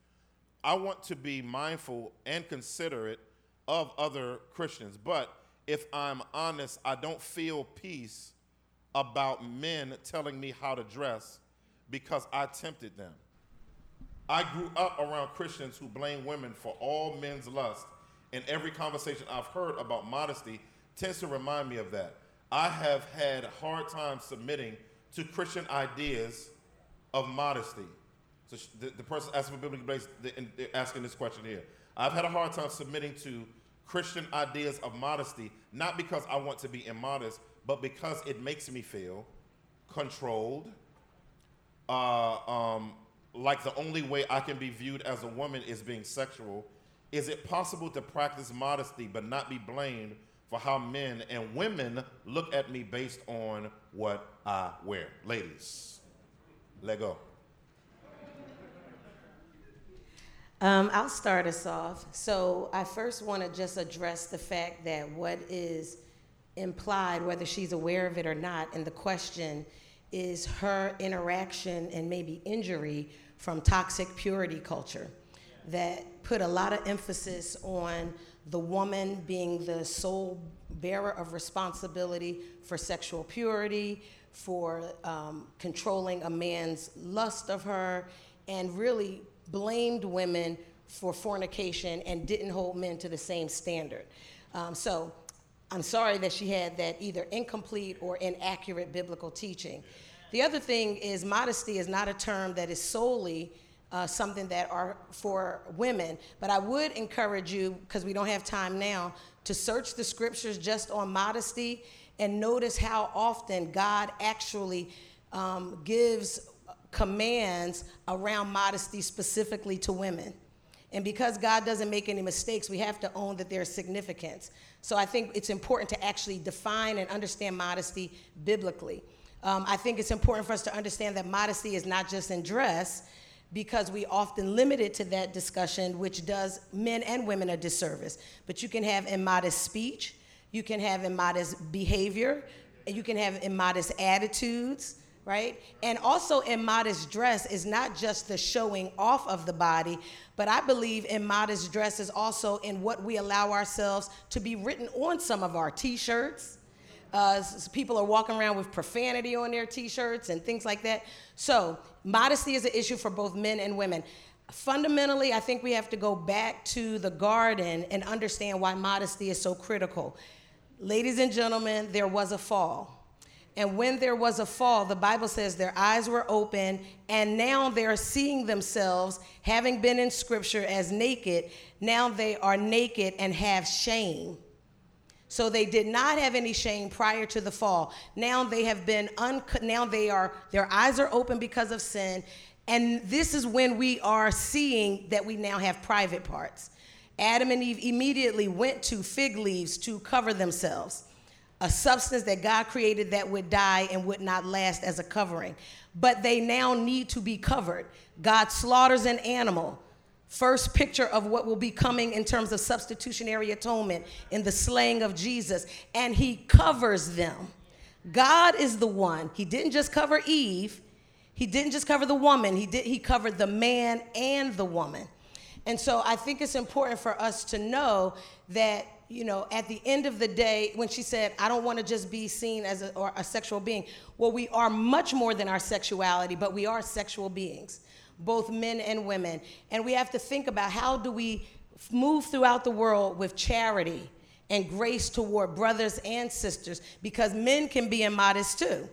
I want to be mindful and considerate of other Christians, but if I'm honest, I don't feel peace about men telling me how to dress because I tempted them. I grew up around Christians who blame women for all men's lust, and every conversation I've heard about modesty tends to remind me of that. I have had a hard time submitting to Christian ideas of modesty. So the, the person asking for they're asking this question here. I've had a hard time submitting to Christian ideas of modesty, not because I want to be immodest, but because it makes me feel controlled, uh, um, like the only way I can be viewed as a woman is being sexual. Is it possible to practice modesty but not be blamed for how men and women look at me based on what I wear? Ladies, let go. Um, I'll start us off. So I first want to just address the fact that what is implied, whether she's aware of it or not, And the question is her interaction and maybe injury from toxic purity culture that put a lot of emphasis on the woman being the sole bearer of responsibility for sexual purity, for um, controlling a man's lust of her, and really blamed women for fornication and didn't hold men to the same standard. Um, so I'm sorry that she had that either incomplete or inaccurate biblical teaching. The other thing is modesty is not a term that is solely uh, something that are for women, but I would encourage you, because we don't have time now, to search the scriptures just on modesty and notice how often God actually um, gives commands around modesty specifically to women. And because God doesn't make any mistakes, we have to own that there's significance. So I think it's important to actually define and understand modesty biblically. Um, I think it's important for us to understand that modesty is not just in dress, because we often limit it to that discussion, which does men and women a disservice. But you can have immodest speech, you can have immodest behavior, you can have immodest attitudes, right? And also, immodest dress is not just the showing off of the body, but I believe immodest dress is also in what we allow ourselves to be written on some of our t shirts. Uh, people are walking around with profanity on their t shirts and things like that. So, modesty is an issue for both men and women. Fundamentally, I think we have to go back to the garden and understand why modesty is so critical. Ladies and gentlemen, there was a fall. And when there was a fall, the Bible says their eyes were open, and now they're seeing themselves, having been in scripture as naked, now they are naked and have shame. So they did not have any shame prior to the fall. Now they have been un- now they are their eyes are open because of sin, and this is when we are seeing that we now have private parts. Adam and Eve immediately went to fig leaves to cover themselves a substance that God created that would die and would not last as a covering. But they now need to be covered. God slaughters an animal. First picture of what will be coming in terms of substitutionary atonement in the slaying of Jesus, and he covers them. God is the one. He didn't just cover Eve, he didn't just cover the woman, he did he covered the man and the woman. And so I think it's important for us to know that you know, at the end of the day, when she said, I don't want to just be seen as a, or a sexual being, well, we are much more than our sexuality, but we are sexual beings, both men and women. And we have to think about how do we move throughout the world with charity and grace toward brothers and sisters, because men can be immodest too.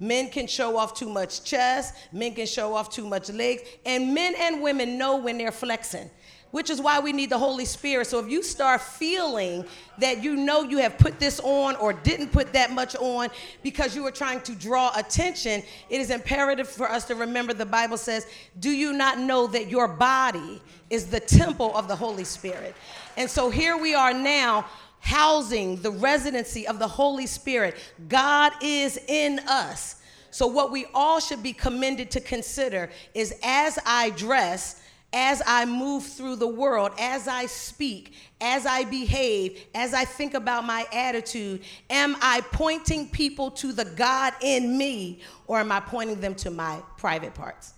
Men can show off too much chest, men can show off too much legs, and men and women know when they're flexing which is why we need the Holy Spirit. So if you start feeling that you know you have put this on or didn't put that much on because you were trying to draw attention, it is imperative for us to remember the Bible says, Do you not know that your body is the temple of the Holy Spirit? And so here we are now housing the residency of the Holy Spirit. God is in us. So, what we all should be commended to consider is as I dress, as I move through the world, as I speak, as I behave, as I think about my attitude, am I pointing people to the God in me or am I pointing them to my private parts?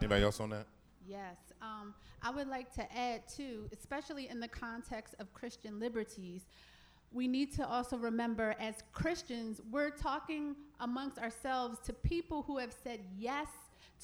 Anybody else on that? Yes. Um, I would like to add, too, especially in the context of Christian liberties, we need to also remember as Christians, we're talking amongst ourselves to people who have said yes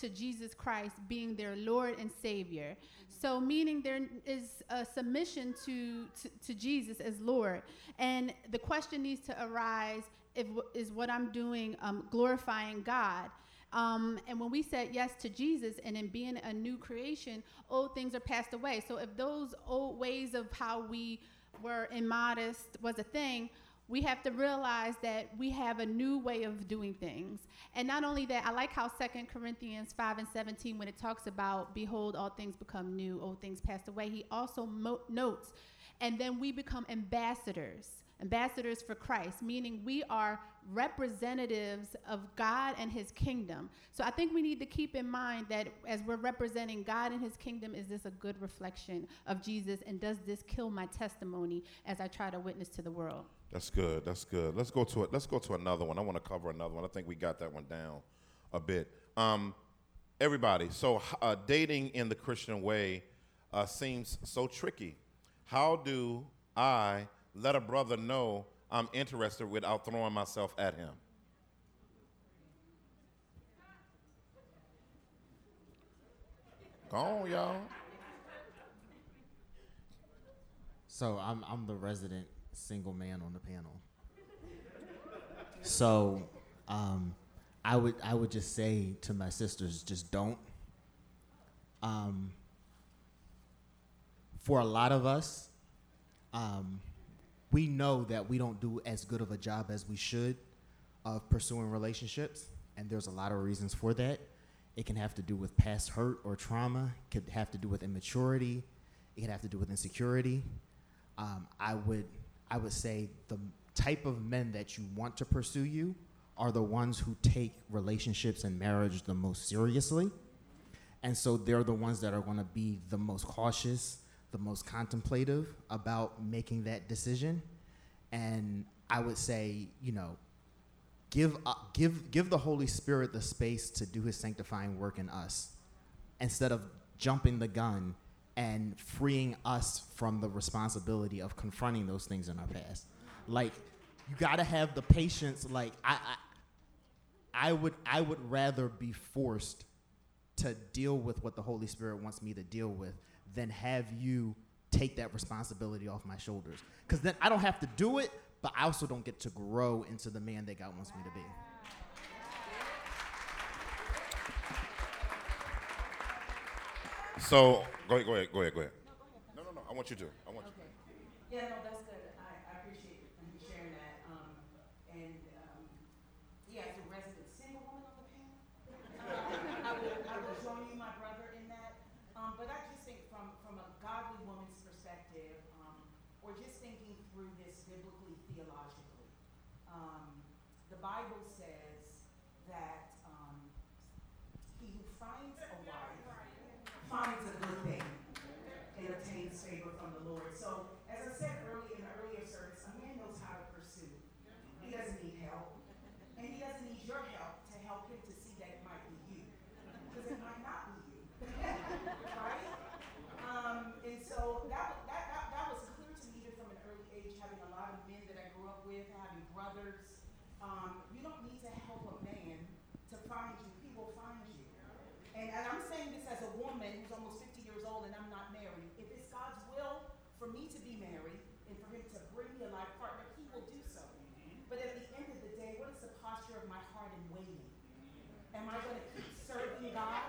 to Jesus Christ being their Lord and Savior. So, meaning there is a submission to, to, to Jesus as Lord. And the question needs to arise if, is what I'm doing um, glorifying God? Um, and when we said yes to Jesus and in being a new creation, old things are passed away. So if those old ways of how we were immodest was a thing, we have to realize that we have a new way of doing things. And not only that, I like how Second Corinthians 5 and 17, when it talks about, behold, all things become new, old things passed away, he also mo- notes, and then we become ambassadors, ambassadors for Christ, meaning we are representatives of God and his kingdom. So I think we need to keep in mind that as we're representing God and his kingdom, is this a good reflection of Jesus? And does this kill my testimony as I try to witness to the world? That's good. That's good. Let's go to it. Let's go to another one. I want to cover another one. I think we got that one down a bit. Um, everybody, so uh, dating in the Christian way uh, seems so tricky. How do I let a brother know I'm interested without throwing myself at him? Go on, y'all. So I'm I'm the resident single man on the panel. So, um, I would I would just say to my sisters, just don't. Um, for a lot of us, um, we know that we don't do as good of a job as we should of pursuing relationships, and there's a lot of reasons for that. It can have to do with past hurt or trauma. It could have to do with immaturity. It could have to do with insecurity. Um, I would I would say the type of men that you want to pursue you are the ones who take relationships and marriage the most seriously. And so they're the ones that are going to be the most cautious, the most contemplative about making that decision. And I would say, you know, give uh, give give the Holy Spirit the space to do His sanctifying work in us, instead of jumping the gun and freeing us from the responsibility of confronting those things in our past. Like, you got to have the patience. Like, I, I I would I would rather be forced to deal with what the Holy Spirit wants me to deal with than have you take that responsibility off my shoulders. Because then I don't have to do it, but I also don't get to grow into the man that God wants me to be. So go ahead, go ahead, go ahead, go ahead. No, no, no. I want you to. I want you. Okay. Yeah, no, that's good. I, I appreciate you sharing that. Um, and, um, yeah, as a resident single woman on the panel, uh, I will, I will join you, my brother, in that. Um, but I just think from, from a godly woman's perspective, um, or just thinking through this biblically, theologically, um, the Bible says that, um, he who finds a wife finds a good thing and obtains favor from the Lord. So, as I said earlier in the earlier service, a man knows how to pursue. He doesn't need help, and he doesn't need your help to help him to see that it might be you, because it might not be you, right? Um, and so that, that that that was clear to me even from an early age, having a lot of men that I grew up with, having brothers. Um, you don't need to help a man to find you; he will find you. And, I'm saying this as a woman who's almost 50 years old and I'm not married. If it's God's will for me to be married and for Him to bring me a life partner, He will do so. But at the end of the day, what is the posture of my heart in waiting? Am I going to keep serving God?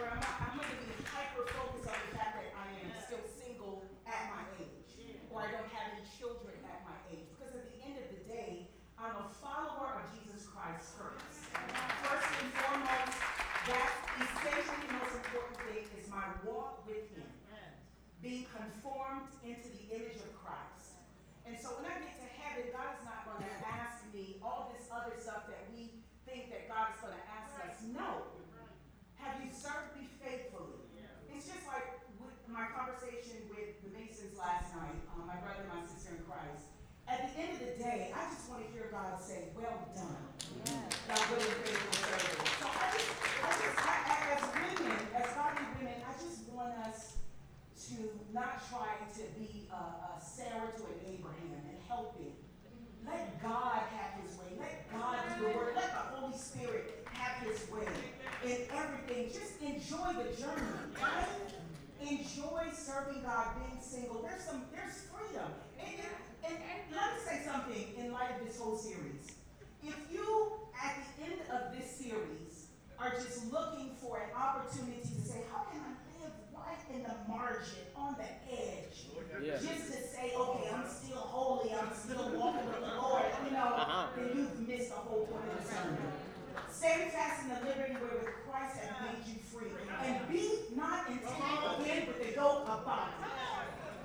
Or am I, I'm going to be hyper focused on the fact that I am still single at my age? Or I don't have any children at my age? Because at the end of the day, I'm a follower of Jesus Christ first. First and foremost, that's essentially the most important thing is my walk with Him. Being conformed into the image of Christ. And so when I get to heaven, God is not going to ask me all this other stuff that we think that God is going to ask us. No. Have you served me faithfully? It's just like with my conversation with the Masons last night, um, my brother and my sister in Christ. At the end of the day, I just want to hear God say, well done. Thou good and faithful servant. So I just, I just, I, I- as women, as godly women, I just want us to not try to be a, a Sarah to an Abraham and helping. Let God have his way. Let God do the work. Let the Holy Spirit have his way in everything. Just enjoy the journey, right? Enjoy serving God, being single. There's some, there's freedom. And, and, and, let me say something in light of this whole series. If you, at the end of this series, are just looking for an opportunity to say, how can I live right in the margin, on the edge, just to say, okay, I'm still holy, I'm still walking with the Lord, you know, uh-huh. then you've missed the whole point of the sermon. Stand fast in the liberty wherewith Christ has made you free. And be not entangled again with the yoke of bondage.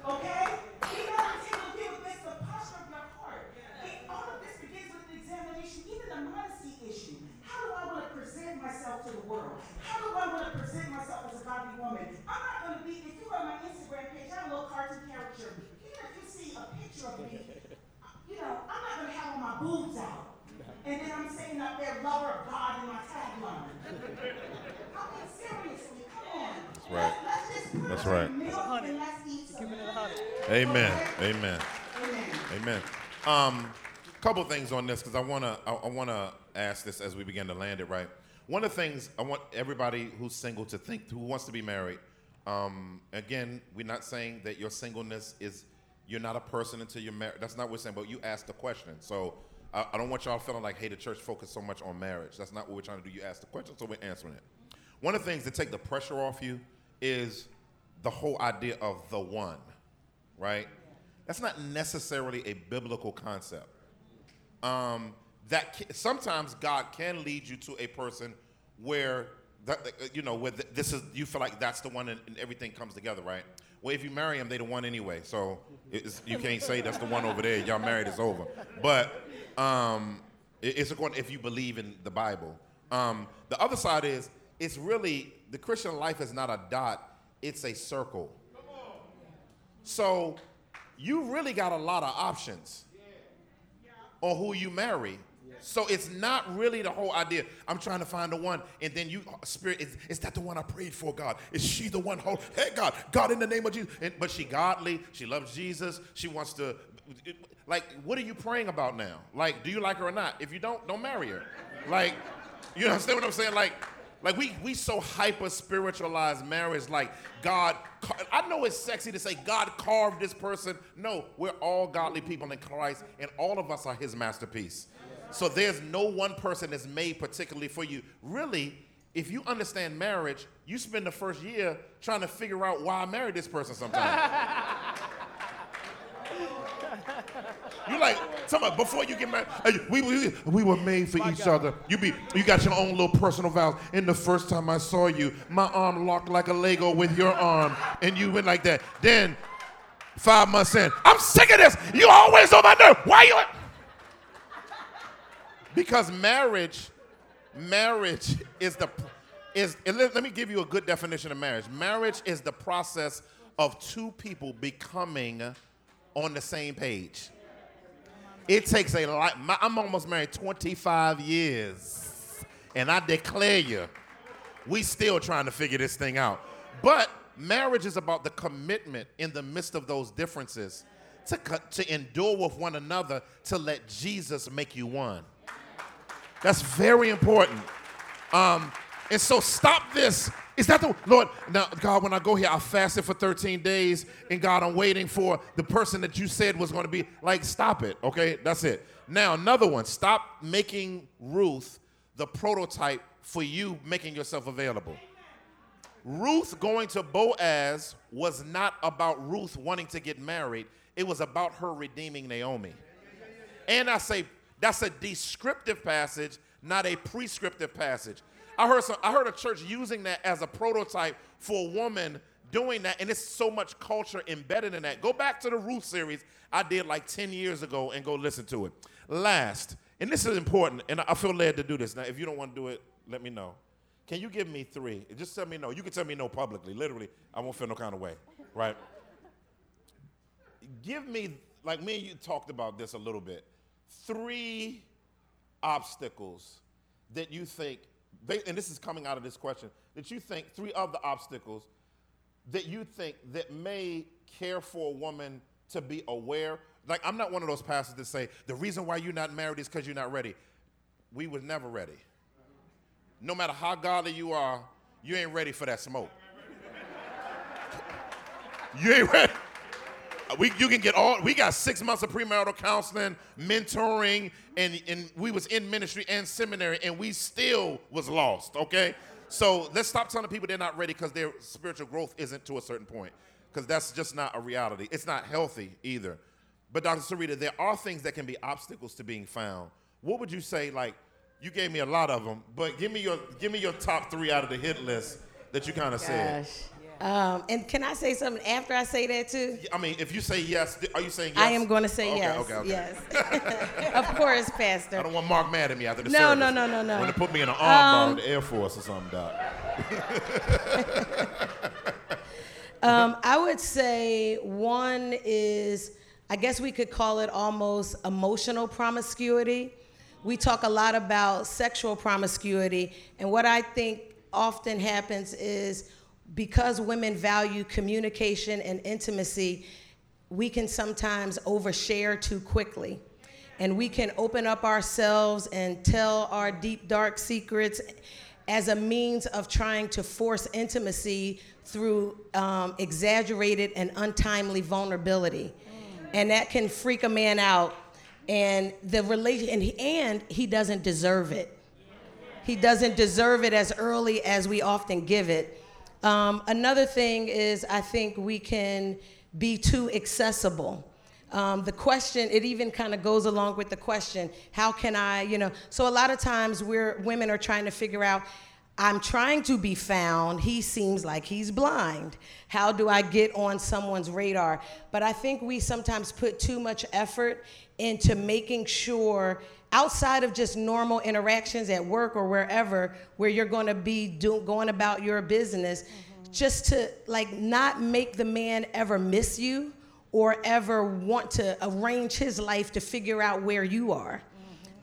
Okay? Be not entangled again with this, the posture of your heart. It- all of this begins with an examination, even the modesty issue. How do I want to present myself to the world? How do I want to present myself as a godly woman? I'm not going to be, if you go on my Instagram page, I have a little cartoon character. Even if you see a picture of me, you know, I'm not going to have all my boobs out. And then I'm saying up there, lover of God in my tagline. I mean, seriously, come on. That's right. Let, us just put That's some right. milk and let's eat some Amen. Amen. Amen. Um, couple things on this because I wanna I, I wanna ask this as we begin to land it right. One of the things I want everybody who's single to think who wants to be married. Um, again, we're not saying that your singleness is you're not a person until you're married. That's not what we're saying. But you asked the question, so I, I don't want y'all feeling like hey the church focused so much on marriage. That's not what we're trying to do. You asked the question, so we're answering it. One of the things to take the pressure off you is the whole idea of the one, right? That's not necessarily a biblical concept. Um, that ca- sometimes God can lead you to a person where that, you know, th- this is you feel like that's the one and, and everything comes together, right? Well, if you marry him, they the one anyway. So you can't say that's the one over there. Y'all married, it's over. But um, it- it's according if you believe in the Bible. Um, the other side is it's really the Christian life is not a dot; it's a circle. So you really got a lot of options on who you marry. So it's not really the whole idea. I'm trying to find the one, and then you, uh, spirit, is, is that the one I prayed for, God? Is she the one? Hold, hey, God, God, in the name of Jesus. And, but she godly. She loves Jesus. She wants to, like, what are you praying about now? Like, do you like her or not? If you don't, don't marry her. Like, you understand what I'm saying? Like, like we we so hyper spiritualize marriage. Like God, I know it's sexy to say God carved this person. No, we're all godly people in Christ, and all of us are His masterpiece. So there's no one person that's made particularly for you. Really, if you understand marriage, you spend the first year trying to figure out why I married this person. Sometimes. You like somebody before you get married. We, we, we were made for each other. You be you got your own little personal vows. And the first time I saw you, my arm locked like a Lego with your arm, and you went like that. Then five months in, I'm sick of this. You always on my nerve. Why you? Because marriage, marriage is the is. Let me give you a good definition of marriage. Marriage is the process of two people becoming on the same page. It takes a lot. I'm almost married 25 years, and I declare you, we still trying to figure this thing out. But marriage is about the commitment in the midst of those differences to, to endure with one another to let Jesus make you one. That's very important. Um, and so stop this. Is that the Lord? Now, God, when I go here, I fasted for 13 days, and God, I'm waiting for the person that you said was going to be like, stop it. Okay, that's it. Now, another one. Stop making Ruth the prototype for you making yourself available. Ruth going to Boaz was not about Ruth wanting to get married. It was about her redeeming Naomi. And I say that's a descriptive passage, not a prescriptive passage. I heard some, I heard a church using that as a prototype for a woman doing that, and it's so much culture embedded in that. Go back to the Ruth series I did like 10 years ago and go listen to it. Last, and this is important, and I feel led to do this. Now, if you don't want to do it, let me know. Can you give me three? Just tell me no. You can tell me no publicly. Literally, I won't feel no kind of way, right? Give me, like me and you talked about this a little bit, three obstacles that you think, they, and this is coming out of this question, that you think, three of the obstacles that you think that may care for a woman to be aware. Like, I'm not one of those pastors that say, the reason why you're not married is because you're not ready. We was never ready. No matter how godly you are, you ain't ready for that smoke. you ain't ready. We, you can get all we got six months of premarital counseling mentoring and, and we was in ministry and seminary and we still was lost okay? So let's stop telling people they're not ready because their spiritual growth isn't to a certain point because that's just not a reality. It's not healthy either. But dr sarita there are things that can be obstacles to being found. What would you say like you gave me a lot of them but give me your give me your top three out of the hit list that you kind of said. Um, and can I say something after I say that too? I mean, if you say yes, are you saying yes? I am going to say Okay, yes. okay, okay. Yes. of course, Pastor. I don't want Mark mad at me after the No, service. no, no, no, no. no. Want to put me in an armbar Um, of the Air Force or something, Doc. Um, I would say one is, I guess we could call it almost emotional promiscuity. We talk a lot about sexual promiscuity, and what I think often happens is because women value communication and intimacy, we can sometimes overshare too quickly. And we can open up ourselves and tell our deep, dark secrets as a means of trying to force intimacy through um, exaggerated and untimely vulnerability. And that can freak a man out. And the relation, and he, and he doesn't deserve it. He doesn't deserve it as early as we often give it. Um, another thing is, I think we can be too accessible. Um, the question, it even kind of goes along with the question, how can I, you know? So a lot of times we're women are trying to figure out I'm trying to be found. He seems like he's blind. How do I get on someone's radar? But I think we sometimes put too much effort into making sure outside of just normal interactions at work or wherever where you're going to be going about your business just to like not make the man ever miss you or ever want to arrange his life to figure out where you are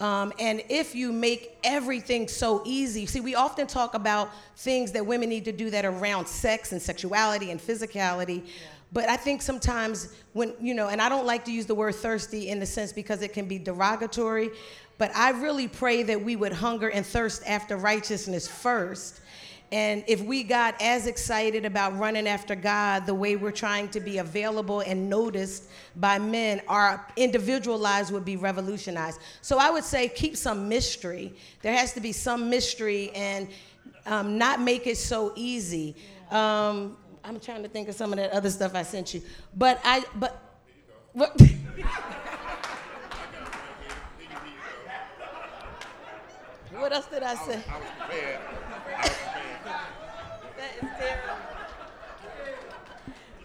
um, and if you make everything so easy, see, we often talk about things that women need to do that around sex and sexuality and physicality. But I think sometimes when, you know, and I don't like to use the word thirsty in the sense because it can be derogatory, but I really pray that we would hunger and thirst after righteousness first and if we got as excited about running after God the way we're trying to be available and noticed by men, our individual lives would be revolutionized. So I would say keep some mystery. There has to be some mystery and um, not make it so easy. Um, I'm trying to think of some of that other stuff I sent you. But I, but, what? what else did I say? I was prepared. That is terrible.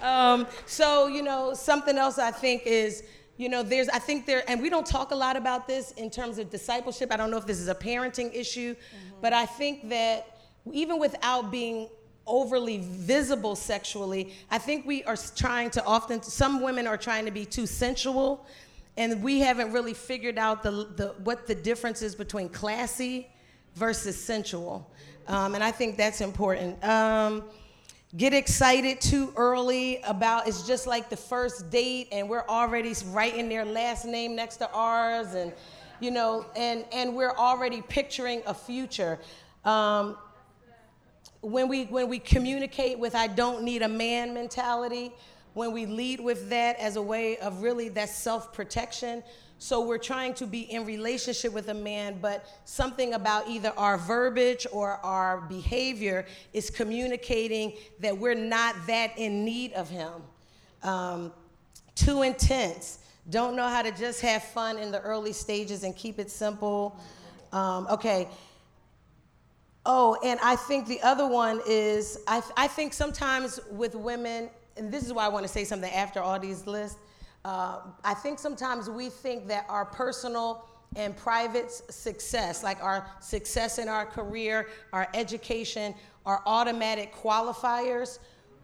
Um, so, you know, something else I think is, you know, there's, I think there, and we don't talk a lot about this in terms of discipleship. I don't know if this is a parenting issue, mm-hmm. but I think that even without being overly visible sexually, I think we are trying to often, some women are trying to be too sensual, and we haven't really figured out the, the, what the difference is between classy versus sensual. Um, and I think that's important. Um, get excited too early about it's just like the first date and we're already writing their last name next to ours and you know and and we're already picturing a future um, when we when we communicate with i don't need a man mentality when we lead with that as a way of really that self-protection so we're trying to be in relationship with a man, but something about either our verbiage or our behavior is communicating that we're not that in need of him. Um, too intense. Don't know how to just have fun in the early stages and keep it simple. Um, okay. Oh, and I think the other one is I, I think sometimes with women, and this is why I want to say something after all these lists uh, I think sometimes we think that our personal and private success, like our success in our career, our education, are automatic qualifiers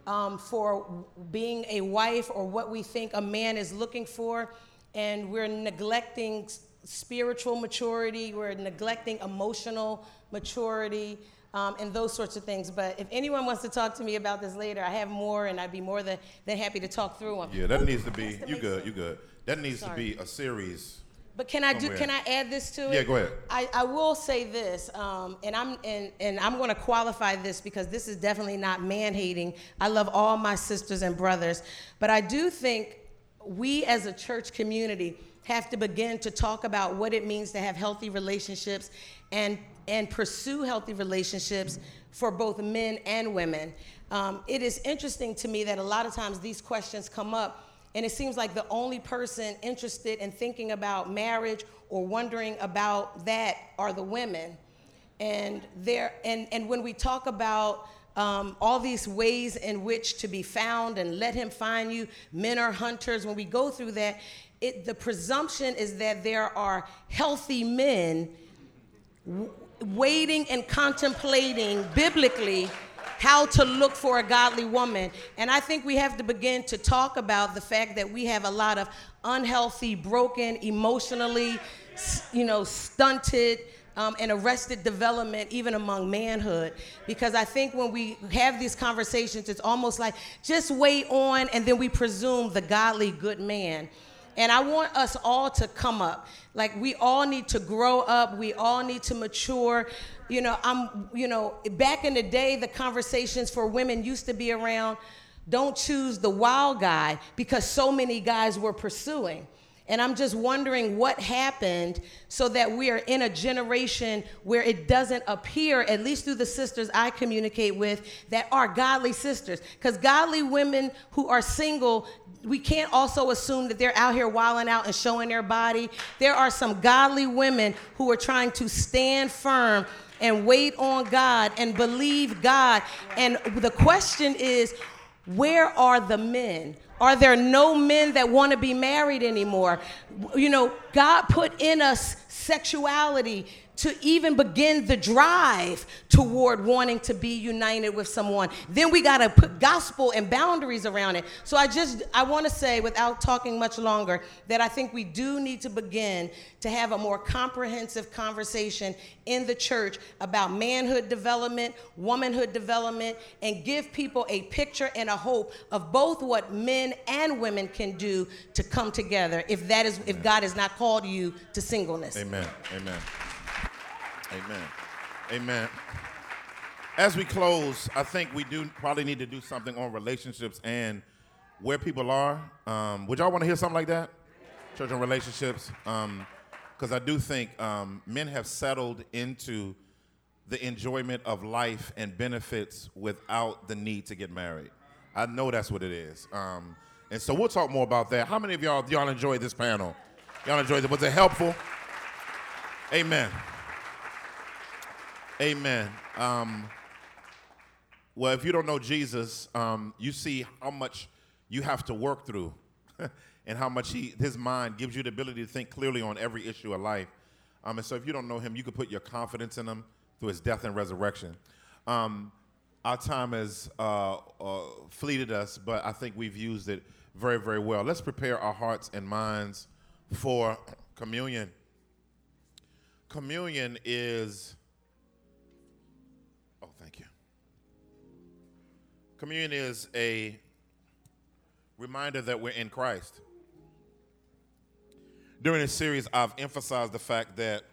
um, for being a wife or what we think a man is looking for. And we're neglecting spiritual maturity, we're neglecting emotional maturity um, and those sorts of things. But if anyone wants to talk to me about this later, I have more, and I'd be more than, than happy to talk through them. Yeah, that needs to be. You good? You good? That needs Sorry. to be a series. But can I do? Can I add this to it? Yeah, go ahead. I, I will say this, um, and I'm and, and I'm going to qualify this because this is definitely not man hating. I love all my sisters and brothers, but I do think we as a church community have to begin to talk about what it means to have healthy relationships and and pursue healthy relationships for both men and women. Um, it is interesting to me that a lot of times these questions come up, and it seems like the only person interested in thinking about marriage or wondering about that are the women. And there, and, and when we talk about um, all these ways in which to be found and let him find you, men are hunters. When we go through that, it, the presumption is that there are healthy men waiting and contemplating biblically how to look for a godly woman. And I think we have to begin to talk about the fact that we have a lot of unhealthy, broken, emotionally, you know, stunted, um, and arrested development even among manhood. Because I think when we have these conversations, it's almost like just wait on and then we presume the godly good man. And I want us all to come up. Like we all need to grow up. We all need to mature. You know, I'm, you know, back in the day, the conversations for women used to be around don't choose the wild guy because so many guys were pursuing. And I'm just wondering what happened so that we are in a generation where it doesn't appear, at least through the sisters I communicate with, that are godly sisters. Because godly women who are single, we can't also assume that they're out here wilding out and showing their body. There are some godly women who are trying to stand firm and wait on God and believe God. And the question is, where are the men? Are there no men that want to be married anymore? You know, God put in us sexuality to even begin the drive toward wanting to be united with someone. Then we got to put gospel and boundaries around it. So I just I want to say without talking much longer that I think we do need to begin to have a more comprehensive conversation in the church about manhood development, womanhood development and give people a picture and a hope of both what men and women can do to come together if that is if God has not called you to singleness. Amen. Amen. Amen. Amen. As we close, I think we do probably need to do something on relationships and where people are. Um, would y'all want to hear something like that? Church and relationships. Because I do think um, men have settled into the enjoyment of life and benefits without the need to get married. I know that's what it is. Um, and so we'll talk more about that. How many of y'all y'all enjoyed this panel? Y'all enjoyed it? Was it helpful? Amen. Amen. Um, well, if you don't know Jesus, um, you see how much you have to work through and how much he, his mind gives you the ability to think clearly on every issue of life. Um, and so if you don't know him, you can put your confidence in him through his death and resurrection. Um, our time has uh, uh, fleeted us, but I think we've used it very, very well. Let's prepare our hearts and minds for communion. Communion is Communion is a reminder that we're in Christ. During this series, I've emphasized the fact that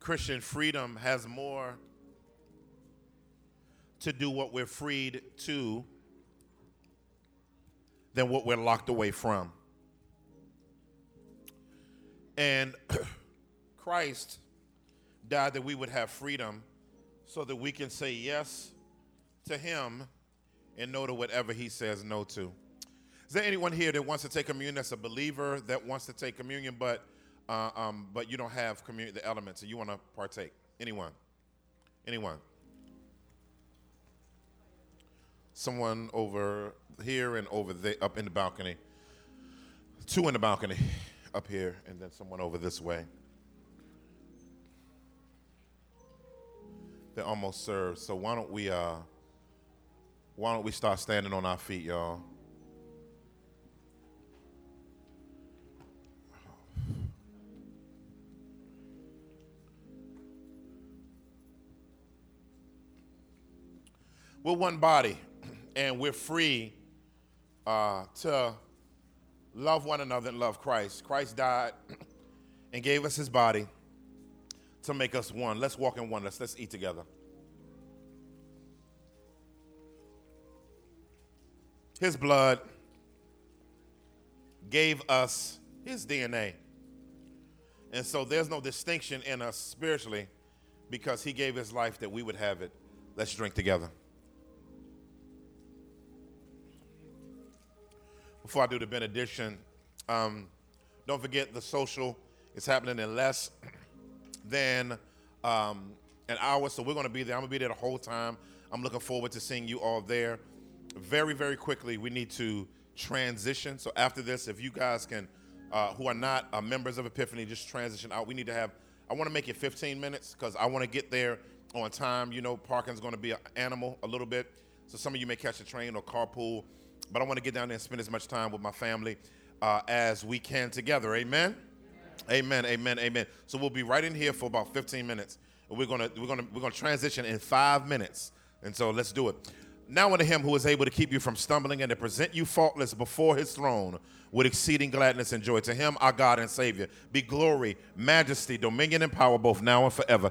Christian freedom has more to do what we're freed to than what we're locked away from. And Christ died that we would have freedom so that we can say yes to him and no to whatever he says no to. Is there anyone here that wants to take communion that's a believer that wants to take communion, but uh, um, but you don't have the elements and you want to partake? Anyone? Anyone? Someone over here and over there, up in the balcony. Two in the balcony, up here, and then someone over this way. They're almost served. So why don't we? Uh, why don't we start standing on our feet, y'all? We're one body, and we're free uh, to love one another and love Christ. Christ died and gave us his body to make us one. Let's walk in oneness. Let's eat together. His blood gave us his DNA. And so there's no distinction in us spiritually because he gave his life that we would have it. Let's drink together. Before I do the benediction, um, don't forget the social is happening in less than um, an hour, so we're going to be there. I'm going to be there the whole time. I'm looking forward to seeing you all there very, very quickly, we need to transition. So after this, if you guys can, uh, who are not uh, members of Epiphany, just transition out. We need to have. I want to make it 15 minutes because I want to get there on time. You know, parking's going to be an animal a little bit, so some of you may catch a train or carpool. But I want to get down there and spend as much time with my family uh, as we can together. Amen. Amen. Amen. Amen. So we'll be right in here for about 15 minutes. We're gonna we're gonna we're gonna transition in five minutes, and so let's do it. Now unto him who is able to keep you from stumbling and to present you faultless before his throne with exceeding gladness and joy. To him, our God and Savior, be glory, majesty, dominion, and power both now and forever.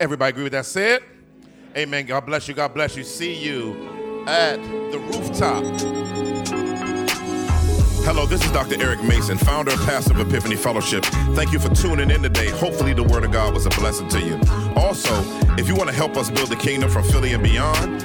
Everybody agree with that? said? it. Amen. God bless you. God bless you. See you at the rooftop. Hello, this is Dr. Eric Mason, founder and pastor of Epiphany Fellowship. Thank you for tuning in today. Hopefully, the Word of God was a blessing to you. Also, if you want to help us build the kingdom from Philly and beyond,